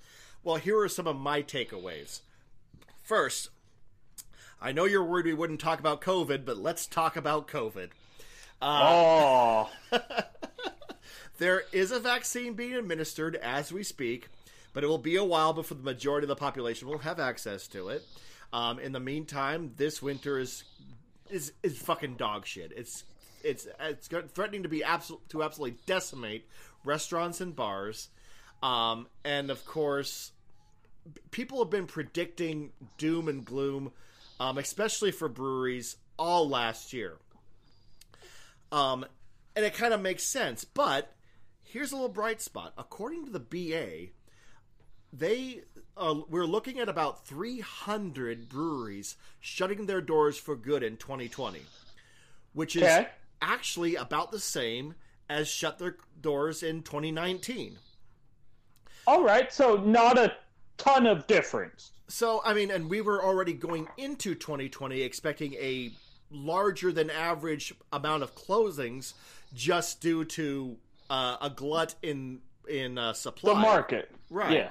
well, here are some of my takeaways. First, I know you're worried we wouldn't talk about COVID, but let's talk about COVID. Oh, There is a vaccine being administered as we speak, but it will be a while before the majority of the population will have access to it. Um, in the meantime, this winter is is is fucking dog shit. It's it's it's threatening to be absolute to absolutely decimate restaurants and bars, um, and of course, people have been predicting doom and gloom, um, especially for breweries, all last year. Um, and it kind of makes sense. But here's a little bright spot. According to the BA, they uh, we're looking at about 300 breweries shutting their doors for good in 2020, which is Okay. actually about the same as shut their doors in 2019. all right. So, not a ton of difference. So, I mean, and we were already going into 2020 expecting a larger than average amount of closings just due to uh, a glut in in uh, supply. The market. Right. Yeah.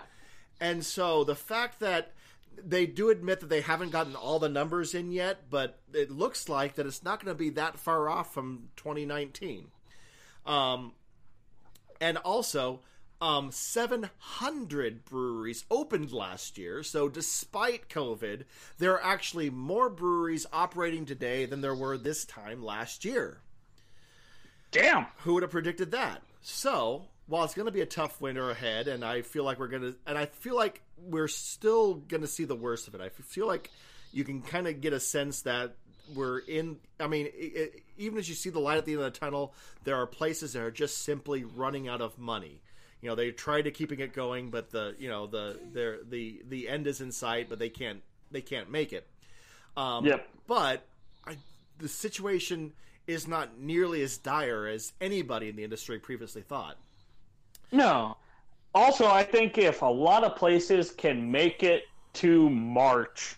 And so the fact that they do admit that they haven't gotten all the numbers in yet, but it looks like that it's not going to be that far off from 2019. Um, and also um, 700 breweries opened last year. So, despite COVID, there are actually more breweries operating today than there were this time last year. Damn. Who would have predicted that? So, while it's going to be a tough winter ahead, and I feel like we're going to, and I feel like we're still going to see the worst of it. I feel like you can kind of get a sense that we're in. I mean, it, even as you see the light at the end of the tunnel, there are places that are just simply running out of money. You know, they try to keeping it going, but the you know the their the the end is in sight, but they can't they can't make it. Um, Yep. But I, the situation is not nearly as dire as anybody in the industry previously thought. No. Also, I think if a lot of places can make it to March,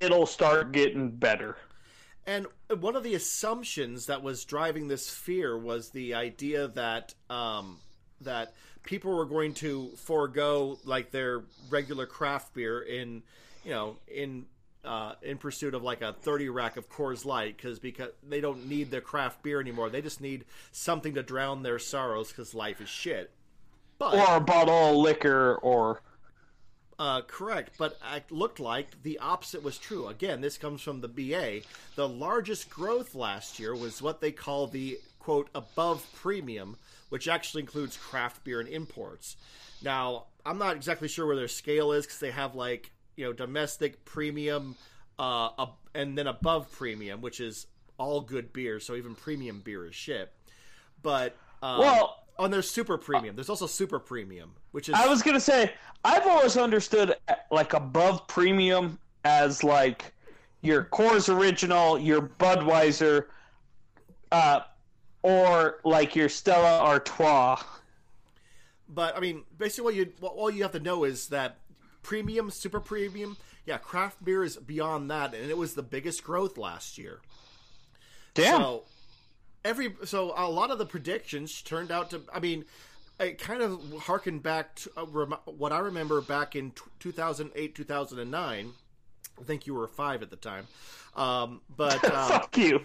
it'll start getting better. And one of the assumptions that was driving this fear was the idea that um, that people were going to forego like their regular craft beer in you know in uh, in pursuit of like a 30 rack of Coors Light because because they don't need their craft beer anymore. They just need something to drown their sorrows because life is shit. But Or a bottle of liquor, or. uh, correct, but it looked like the opposite was true. Again, this comes from the BA. The largest growth last year was what they call the quote above premium, which actually includes craft beer and imports. Now, I'm not exactly sure where their scale is because they have like you know domestic premium, uh, and then above premium, which is all good beer. So even premium beer is shit. But um, Well- oh, and there's super premium. There's also super premium, which is I was going to say, I've always understood like above premium as like your Coors Original, your Budweiser, uh, or like your Stella Artois. But I mean, basically, what you all you have to know is that premium, super premium, yeah, craft beer is beyond that, and it was the biggest growth last year. Damn. So every so a lot of the predictions turned out to. I mean, it kind of harkened back to uh, rem- what I remember back in t- 2008, 2009. I think you were five at the time, um, but uh, Fuck you.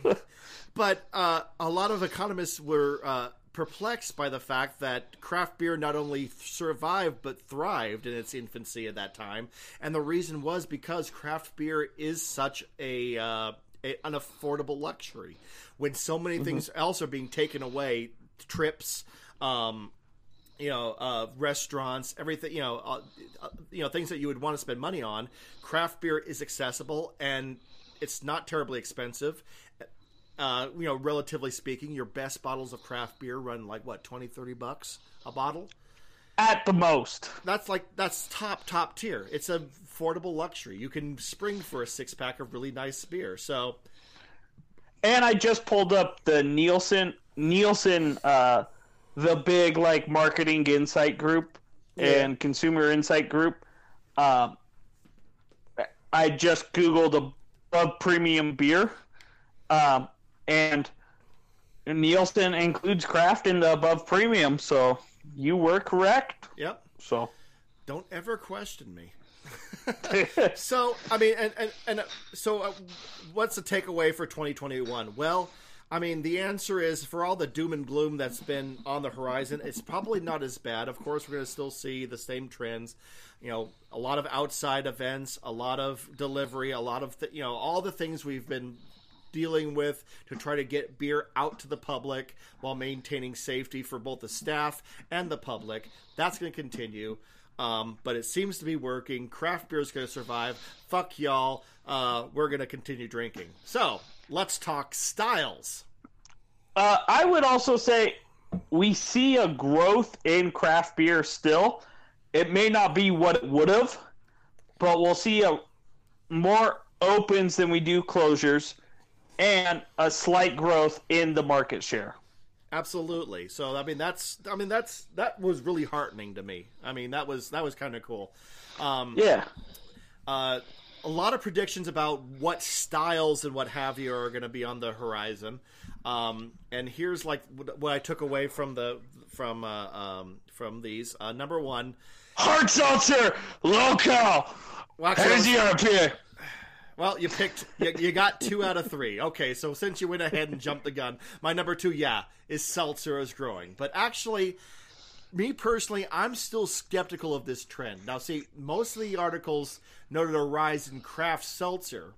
but uh, a lot of economists were uh, perplexed by the fact that craft beer not only survived but thrived in its infancy at that time, and the reason was because craft beer is such a, uh, a an affordable luxury when so many things else are being taken away, trips. Um, you know, uh, restaurants, everything, you know, uh, uh, you know, things that you would want to spend money on. Craft beer is accessible and it's not terribly expensive. Uh, you know, relatively speaking, your best bottles of craft beer run like what 20, 30 bucks a bottle. At the most. That's like that's top top tier. It's a affordable luxury. You can spring for a six pack of really nice beer. So And I just pulled up the Nielsen Nielsen uh the big like marketing insight group and consumer insight group. Um I just googled above premium beer. Um and Nielsen includes craft in the above premium, so you were correct. yep, So don't ever question me. so I mean, and and, and uh, so uh, what's the takeaway for 2021? Well, I mean, the answer is for all the doom and gloom that's been on the horizon, it's probably not as bad. Of course, we're going to still see the same trends. You know, a lot of outside events, a lot of delivery, a lot of th- you know all the things we've been dealing with to try to get beer out to the public while maintaining safety for both the staff and the public. That's going to continue. Um, but it seems to be working. Craft beer is going to survive. Fuck y'all. Uh, we're going to continue drinking. So let's talk styles. Uh, I would also say we see a growth in craft beer still. It may not be what it would have, but we'll see a more opens than we do closures, and a slight growth in the market share. Absolutely. So I mean that's I mean that's that was really heartening to me. I mean that was that was kind of cool. Um, Yeah, uh, a lot of predictions about what styles and what have you are going to be on the horizon. Um, and here's like what what I took away from the from uh, um, from these. Uh, number one, hard seltzer, local, well, actually, hazy IPA. Well, you picked. You, you, got two out of three. Okay, so since you went ahead and jumped the gun, my number two, yeah, is seltzer is growing. But actually, me personally, I'm still skeptical of this trend. Now, see, most of the articles noted a rise in craft seltzer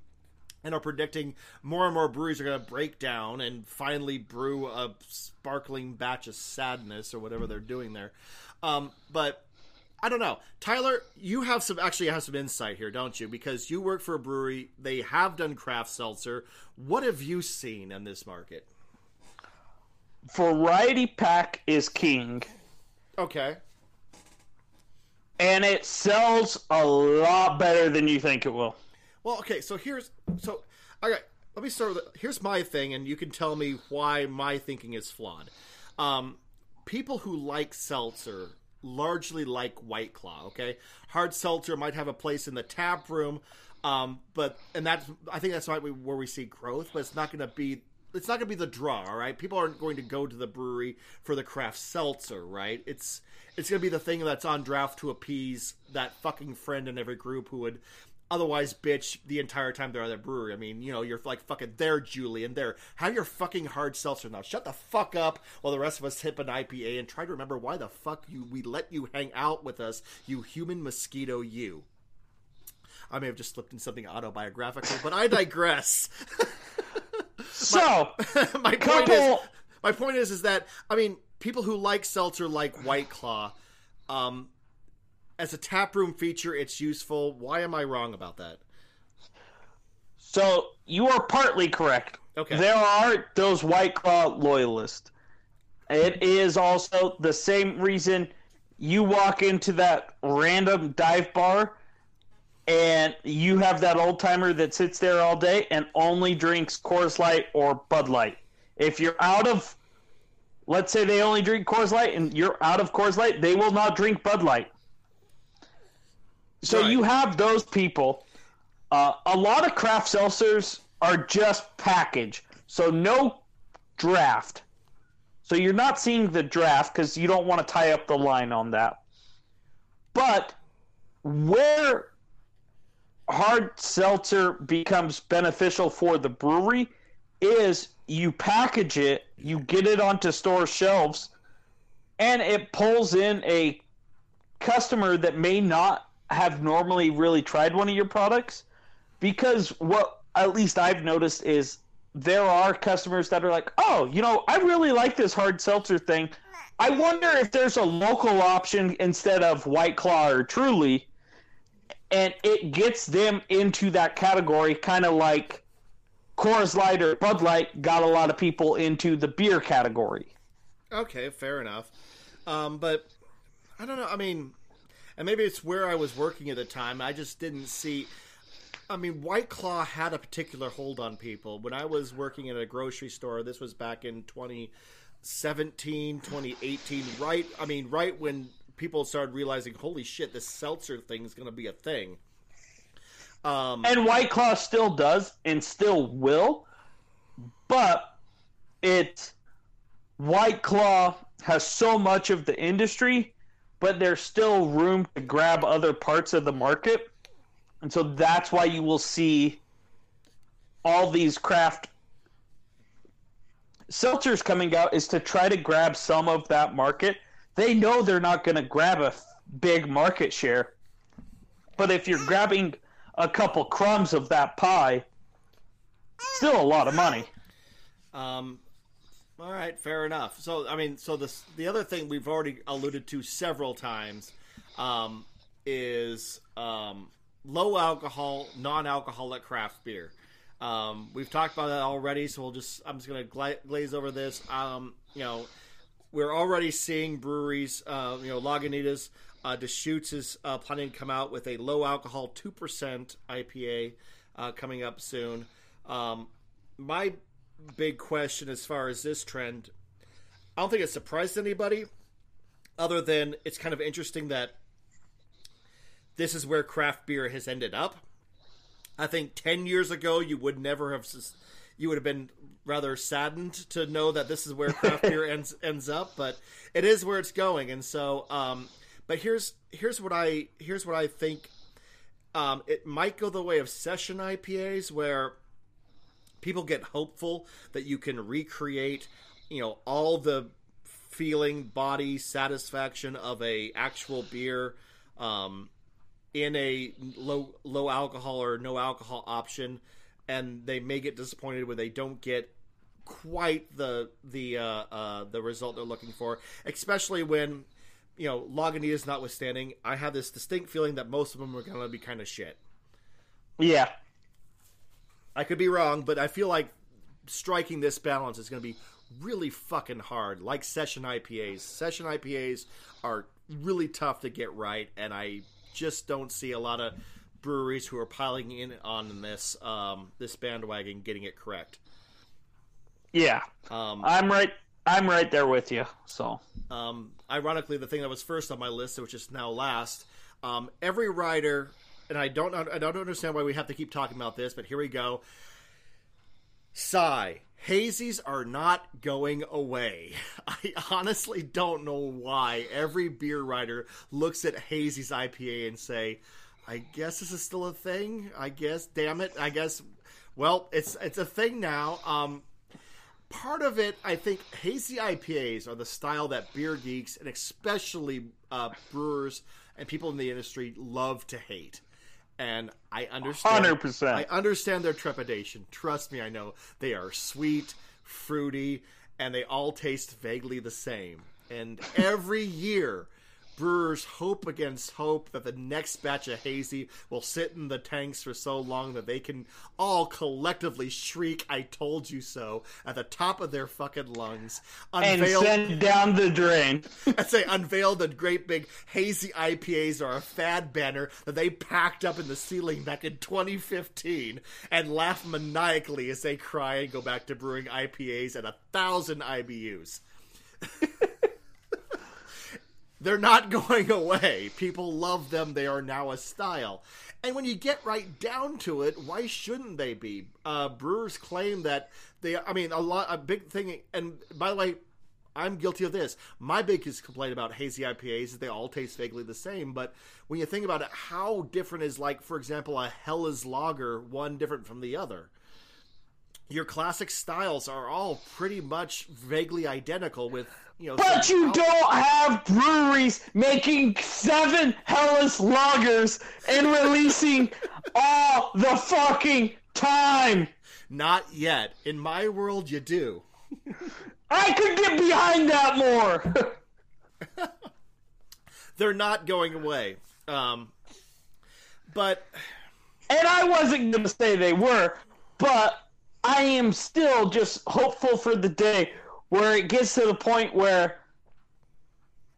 and are predicting more and more breweries are going to break down and finally brew a sparkling batch of sadness or whatever they're doing there. Um, but I don't know. Tyler, you have some actually have some insight here, don't you? Because you work for a brewery. They have done craft seltzer. What have you seen in this market? Variety pack is king. Okay. And it sells a lot better than you think it will. Well, okay, so here's so okay, let me start with here's my thing and you can tell me why my thinking is flawed. Um people who like seltzer largely like White Claw. Okay, hard seltzer might have a place in the tap room, um, but and that's I think that's why we, where we see growth, but it's not going to be. It's not going to be the draw, all right. People aren't going to go to the brewery for the craft seltzer, right? It's it's going to be the thing that's on draft to appease that fucking friend in every group who would otherwise bitch the entire time they're at the brewery. I mean, you know, you're like fucking there, Julian. There, have your fucking hard seltzer now. Shut the fuck up while the rest of us sip an IPA and try to remember why the fuck you we let you hang out with us, you human mosquito, you. I may have just slipped in something autobiographical, but I digress. so my, my point is, my point is, is that I mean, people who like seltzer like White Claw. Um, as a taproom feature, it's useful. Why am I wrong about that? So you are partly correct. Okay. There are those White Claw loyalists. It is also the same reason you walk into that random dive bar and you have that old timer that sits there all day and only drinks Coors Light or Bud Light. If you're out of, let's say they only drink Coors Light and you're out of Coors Light, they will not drink Bud Light. So right. you have those people. Uh, a lot of craft seltzers are just package, so no draft. So you're not seeing the draft because you don't want to tie up the line on that. But where hard seltzer becomes beneficial for the brewery is you package it, you get it onto store shelves, and it pulls in a customer that may not have normally really tried one of your products because what at least I've noticed is there are customers that are like, "Oh, you know, I really like this hard seltzer thing. I wonder if there's a local option instead of White Claw or Truly." And it gets them into that category kind of like Coors Light or Bud Light got a lot of people into the beer category. Okay, fair enough. Um, but I don't know. I mean, and maybe it's where I was working at the time. I just didn't see. I mean, White Claw had a particular hold on people. When I was working at a grocery store, this was back in 2017, 2018, right? I mean, right when people started realizing, holy shit, this seltzer thing is going to be a thing. Um, and White Claw still does and still will, but it White Claw has so much of the industry but there's still room to grab other parts of the market. And so that's why you will see all these craft seltzers coming out is to try to grab some of that market. They know they're not going to grab a big market share. But if you're grabbing a couple crumbs of that pie, still a lot of money. Um, all right, fair enough. So, I mean, so the the other thing we've already alluded to several times um, is um, low alcohol, non-alcoholic craft beer. Um, we've talked about that already, so we'll just I'm just gonna gla- glaze over this. Um, you know, we're already seeing breweries. Uh, you know, Lagunitas, uh, Deschutes is uh, planning to come out with a low alcohol two percent IPA uh, coming up soon. Um, my big question as far as this trend. I don't think it surprised anybody, other than it's kind of interesting that this is where craft beer has ended up. I think 10 years ago, you would never have, you would have been rather saddened to know that this is where craft beer ends, ends up, but it is where it's going. And so, um, but here's, here's what I, here's what I think Um, it might go the way of session IPAs where people get hopeful that you can recreate, you know, all the feeling, body satisfaction of a actual beer um, in a low low alcohol or no alcohol option, and they may get disappointed when they don't get quite the the uh, uh, the result they're looking for, especially when you know Lagunitas notwithstanding, I have this distinct feeling that most of them are going to be kind of shit. Yeah, I could be wrong, but I feel like striking this balance is going to be really fucking hard. Like session IPAs, session IPAs are really tough to get right, and I just don't see a lot of breweries who are piling in on this um, this bandwagon getting it correct. yeah. Um, I'm right. I'm right there with you. So Um, ironically, the thing that was first on my list, which is now last, um, every rider, and I don't, I don't understand why we have to keep talking about this, but here we go. Sigh. Hazies are not going away. I honestly don't know why every beer writer looks at Hazy's IPA and say, "I guess this is still a thing. I guess, damn it, I guess." Well, it's it's a thing now. Um, part of it, I think, hazy IPAs are the style that beer geeks and especially uh, brewers and people in the industry love to hate. And I understand. 100%. I understand their trepidation. Trust me, I know they are sweet, fruity, and they all taste vaguely the same. And every year, brewers hope against hope that the next batch of hazy will sit in the tanks for so long that they can all collectively shriek "I told you so" at the top of their fucking lungs, and unveil send down the drain. I say unveil the great big hazy IPAs are a fad banner that they packed up in the ceiling back in 2015 and laugh maniacally as they cry and go back to brewing IPAs at a thousand IBUs. They're not going away. People love them. They are now a style. And when you get right down to it, why shouldn't they be? Uh, brewers claim that they. I mean, a lot. A big thing. And by the way, I'm guilty of this. My biggest complaint about hazy IPAs is they all taste vaguely the same. But when you think about it, how different is like, for example, a Helles Lager one different from the other? Your classic styles are all pretty much vaguely identical with you know. But you don't have breweries making seven Helles lagers and releasing all the fucking time. Not yet. In my world, you do. I could get behind that more. They're not going away. Um, but and I wasn't to say they were, but I am still just hopeful for the day where it gets to the point where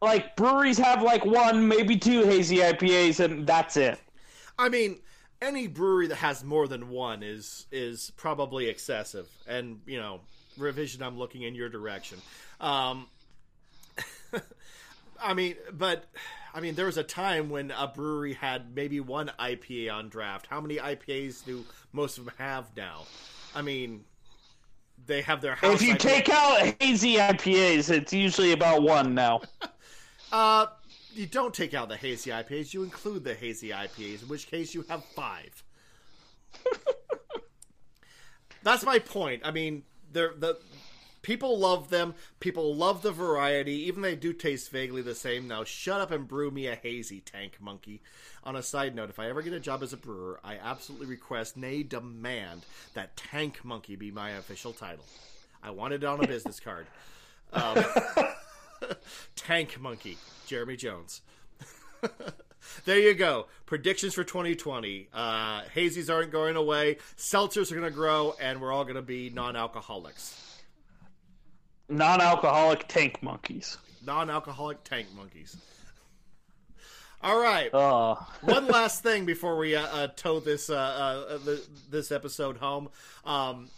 like breweries have like one, maybe two hazy IPAs and that's it. I mean, any brewery that has more than one is is probably excessive. And you know, revision. I'm looking in your direction. Um, I mean, but I mean, there was a time when a brewery had maybe one IPA on draft. How many IPAs do most of them have now? I mean, they have their house. If you IPA. take out hazy IPAs, it's usually about one now. Uh, you don't take out the hazy IPAs. You include the hazy IPAs, in which case you have five. That's my point. I mean, they're the people love them. People love the variety, even they do taste vaguely the same. Now, shut up and brew me a hazy tank monkey. On a side note, if I ever get a job as a brewer, I absolutely request, nay, demand that Tank Monkey be my official title. I want it on a business card. Um, Tank Monkey, Jeremy Jones. there you go. Predictions for 2020. Uh, hazies aren't going away. Seltzers are going to grow, and we're all going to be non-alcoholics. Non-alcoholic tank monkeys. Non-alcoholic tank monkeys. All right. Uh, One last thing before we uh, uh, tow this uh, uh, th- this episode home. Um,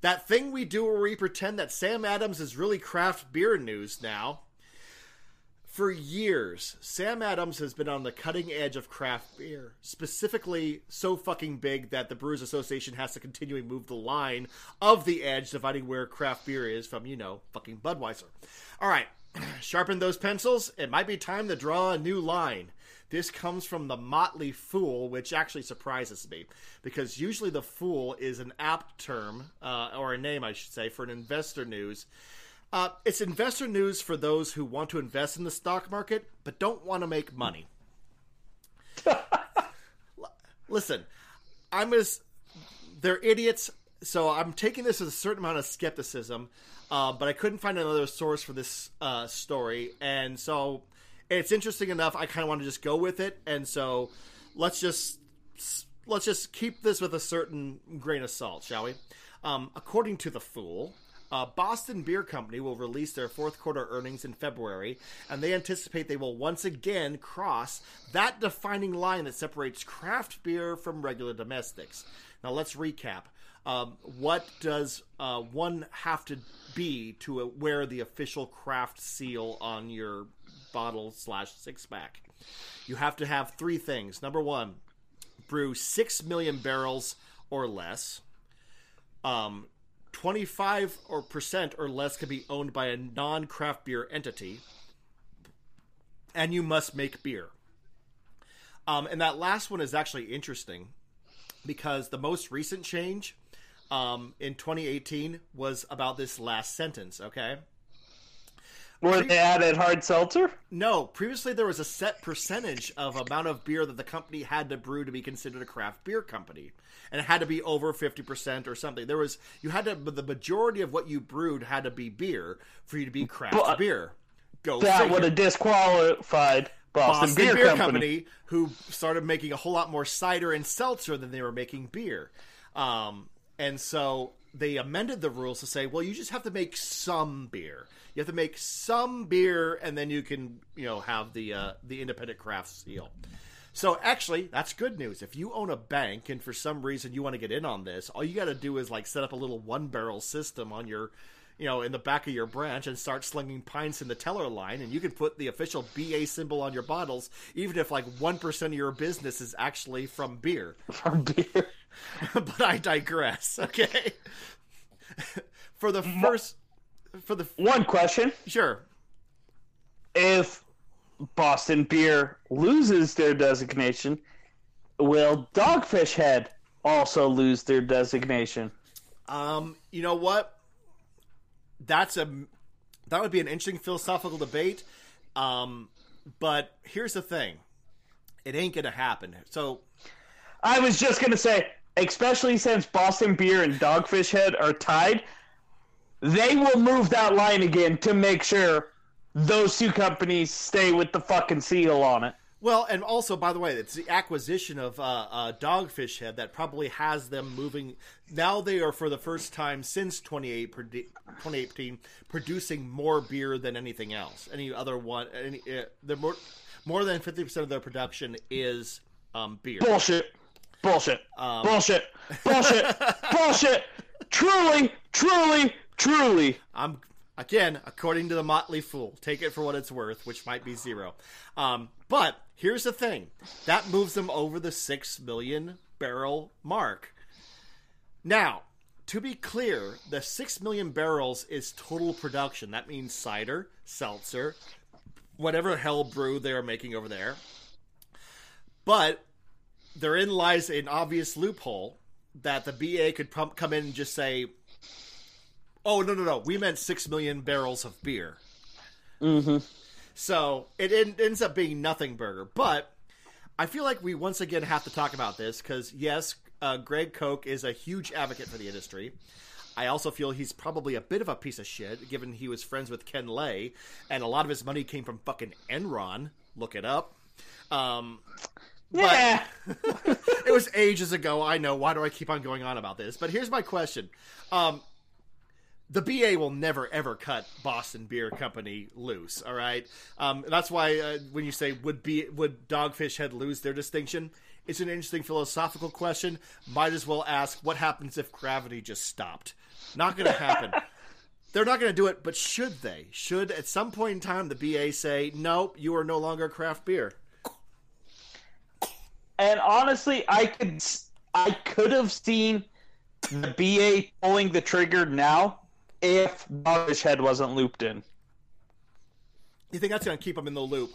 that thing we do where we pretend that Sam Adams is really craft beer news now. For years, Sam Adams has been on the cutting edge of craft beer. Specifically, so fucking big that the Brewers Association has to continually move the line of the edge dividing where craft beer is from, you know, fucking Budweiser. All right, sharpen those pencils. It might be time to draw a new line. This comes from the Motley Fool, which actually surprises me because usually the Fool is an apt term, uh, or a name, I should say, for an investor news. Uh, it's investor news for those who want to invest in the stock market but don't want to make money. Listen, I'm as they're idiots, so I'm taking this with a certain amount of skepticism. Uh, but I couldn't find another source for this uh, story, and so it's interesting enough. I kind of want to just go with it, and so let's just let's just keep this with a certain grain of salt, shall we? Um, according to the Fool, uh, Boston Beer Company will release their fourth quarter earnings in February, and they anticipate they will once again cross that defining line that separates craft beer from regular domestics. Now let's recap. Um, what does uh, one have to be to wear the official craft seal on your bottle slash six pack? You have to have three things. Number one, brew six million barrels or less. Um, 25 or percent or less can be owned by a non-craft beer entity and you must make beer. Um, and that last one is actually interesting because the most recent change um, in 2018 was about this last sentence okay where they added hard seltzer? No, previously there was a set percentage of amount of beer that the company had to brew to be considered a craft beer company, and it had to be over fifty percent or something. There was you had to the majority of what you brewed had to be beer for you to be craft but beer. Go that would have disqualified Boston, Boston Beer, beer Company. Company. who started making a whole lot more cider and seltzer than they were making beer. Um, and so they amended the rules to say, well, you just have to make some beer. You have to make some beer, and then you can, you know, have the uh, the independent craft seal. So actually, that's good news. If you own a bank and for some reason you want to get in on this, all you got to do is like set up a little one barrel system on your, you know, in the back of your branch and start slinging pints in the teller line, and you can put the official BA symbol on your bottles, even if like one percent of your business is actually from beer. From beer. but I digress. Okay. for the first for the one question. Sure. If Boston Beer loses their designation, will Dogfish Head also lose their designation? Um, you know what? That's a that would be an interesting philosophical debate. Um, but here's the thing. It ain't gonna happen. So I was just gonna say, especially since Boston Beer and Dogfish Head are tied, they will move that line again to make sure those two companies stay with the fucking seal on it. Well, and also, by the way, it's the acquisition of uh, uh, Dogfish Head that probably has them moving. Now they are, for the first time since 2018, producing more beer than anything else. Any other one, any, uh, they're more, more than 50% of their production is um, beer. Bullshit. Bullshit. Um, bullshit. Bullshit. bullshit. Truly, truly, Truly. I'm again, according to the Motley Fool, take it for what it's worth, which might be zero. Um, but here's the thing that moves them over the six million barrel mark. Now, to be clear, the six million barrels is total production. That means cider, seltzer, whatever hell brew they're making over there. But therein lies an obvious loophole that the BA could come in and just say, Oh no no no! We meant six million barrels of beer. Mm-hmm. So it, it ends up being nothing burger, but I feel like we once again have to talk about this because yes, uh, Greg Koch is a huge advocate for the industry. I also feel he's probably a bit of a piece of shit, given he was friends with Ken Lay, and a lot of his money came from fucking Enron. Look it up. Um, yeah. it was ages ago. I know. Why do I keep on going on about this? But here's my question. Um, the BA will never ever cut Boston Beer Company loose. All right, um, that's why uh, when you say would be would Dogfish Head lose their distinction, it's an interesting philosophical question. Might as well ask what happens if gravity just stopped. Not going to happen. They're not going to do it, but should they? Should at some point in time the BA say, "Nope, you are no longer craft beer"? And honestly, I could I could have seen the BA pulling the trigger now if Dogfish Head wasn't looped in. You think that's going to keep him in the loop?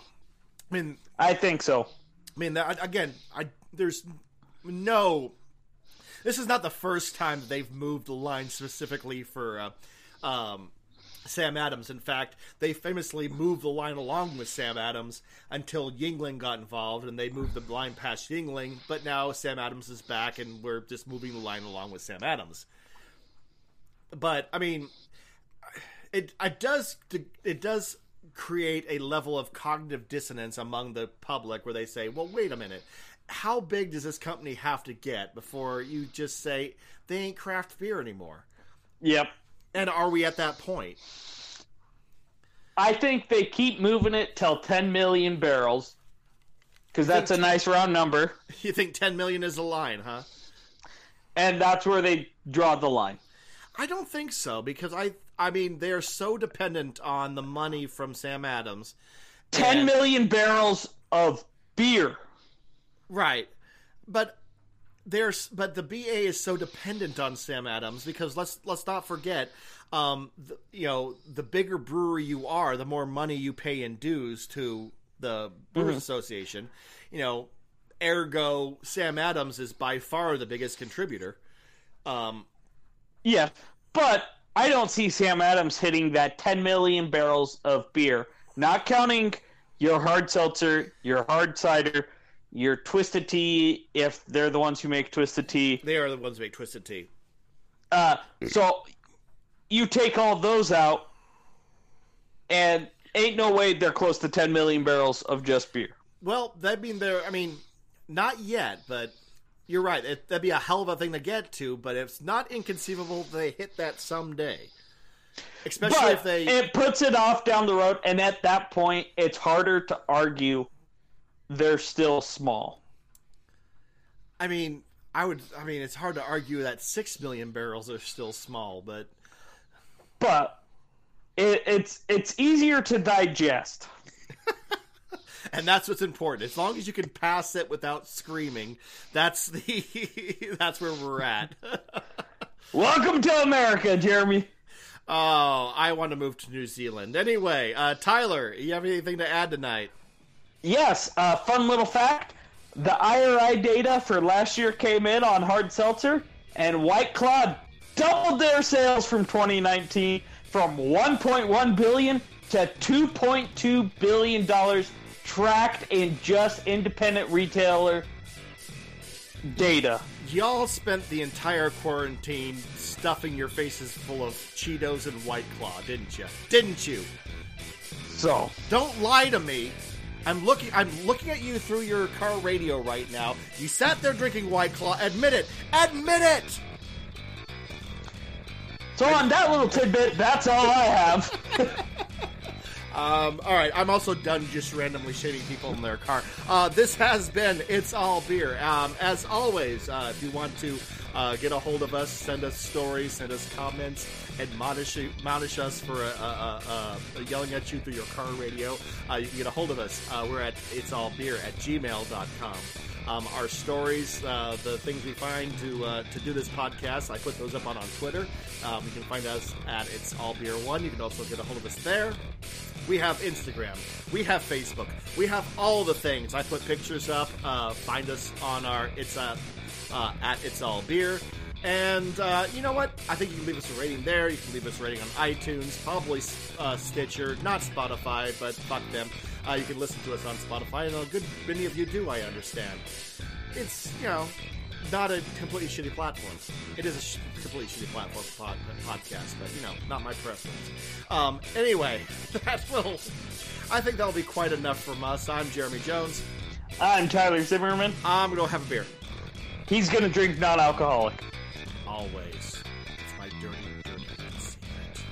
I mean, I think so. I mean, that, again, I there's no. This is not the first time that they've moved the line specifically for uh, um, Sam Adams. In fact, they famously moved the line along with Sam Adams until Yuengling got involved, and they moved the line past Yuengling, But now Sam Adams is back, and we're just moving the line along with Sam Adams. But I mean, it it does it does create a level of cognitive dissonance among the public where they say, "Well, wait a minute." How big does this company have to get before you just say they ain't craft beer anymore? Yep. And are we at that point? I think they keep moving it till 10 million barrels because that's a nice round number, You think 10 million is the line, huh? and that's where they draw the line. I don't think so because I I mean they're so dependent on the money from Sam Adams. Ten And- million barrels of beer. Right. But there's but the BA is so dependent on Sam Adams because let's let's not forget um the, you know the bigger brewery you are the more money you pay in dues to the Brewers Association. You know, ergo Sam Adams is by far the biggest contributor. Um Yeah, but I don't see Sam Adams hitting that 10 million barrels of beer, not counting your hard seltzer, your hard cider, your twisted tea, if they're the ones who make twisted tea. they are the ones who make twisted tea. Uh, so you take all those out, and ain't no way they're close to 10 million barrels of just beer. Well, that mean there. I mean, not yet, but you're right. It, that'd be a hell of a thing to get to. But it's not inconceivable they hit that someday. Especially But if they. it puts it off down the road, and at that point, it's harder to argue they're still small. I mean, I would. I mean, it's hard to argue that six million barrels are still small, but But it, it's it's easier to digest. and that's what's important. As long as you can pass it without screaming, that's the that's where we're at. Welcome to America, Jeremy. oh, I want to move to New Zealand. Anyway, uh, Tyler, you have anything to add tonight? Yes, uh, fun little fact: the IRI data for last year came in on hard seltzer, and White Claw doubled their sales from 2019 from 1.1 billion to 2.2 billion dollars, tracked in just independent retailer data. Y'all spent the entire quarantine stuffing your faces full of Cheetos and White Claw, didn't you? Didn't you? So, Don't lie to me. I'm looking. I'm looking at you through your car radio right now. You sat there drinking White Claw. Admit it. Admit it. so on that little tidbit, that's all I have. Um, all right, I'm also done just randomly shading people in their car. Uh, this has been It's All Beer. Um, as always, uh, if you want to uh, get a hold of us, send us stories, send us comments, admonish, admonish us for yelling at you through your car radio, uh, you can get a hold of us. Uh, we're at It's All Beer at gmail.com. Um, our stories, uh, the things we find to uh, to do this podcast, I put those up on on Twitter. Um, you can find us at It's All Beer One. You can also get a hold of us there. We have Instagram. We have Facebook. We have all the things. I put pictures up. Uh, find us on our it's uh, uh, at it's all beer. And uh, you know what? I think you can leave us a rating there. You can leave us a rating on iTunes, probably uh, Stitcher, not Spotify, but fuck them. Uh, you can listen to us on Spotify, and a good many of you do. I understand. It's you know not a completely shitty platform. It is a sh- completely shitty platform for pod- podcast, but you know, not my preference. Um, anyway, that will. I think that'll be quite enough from us. I'm Jeremy Jones. I'm Tyler Zimmerman. I'm gonna have a beer. He's gonna drink non-alcoholic always. It's my dirty, dirty secret.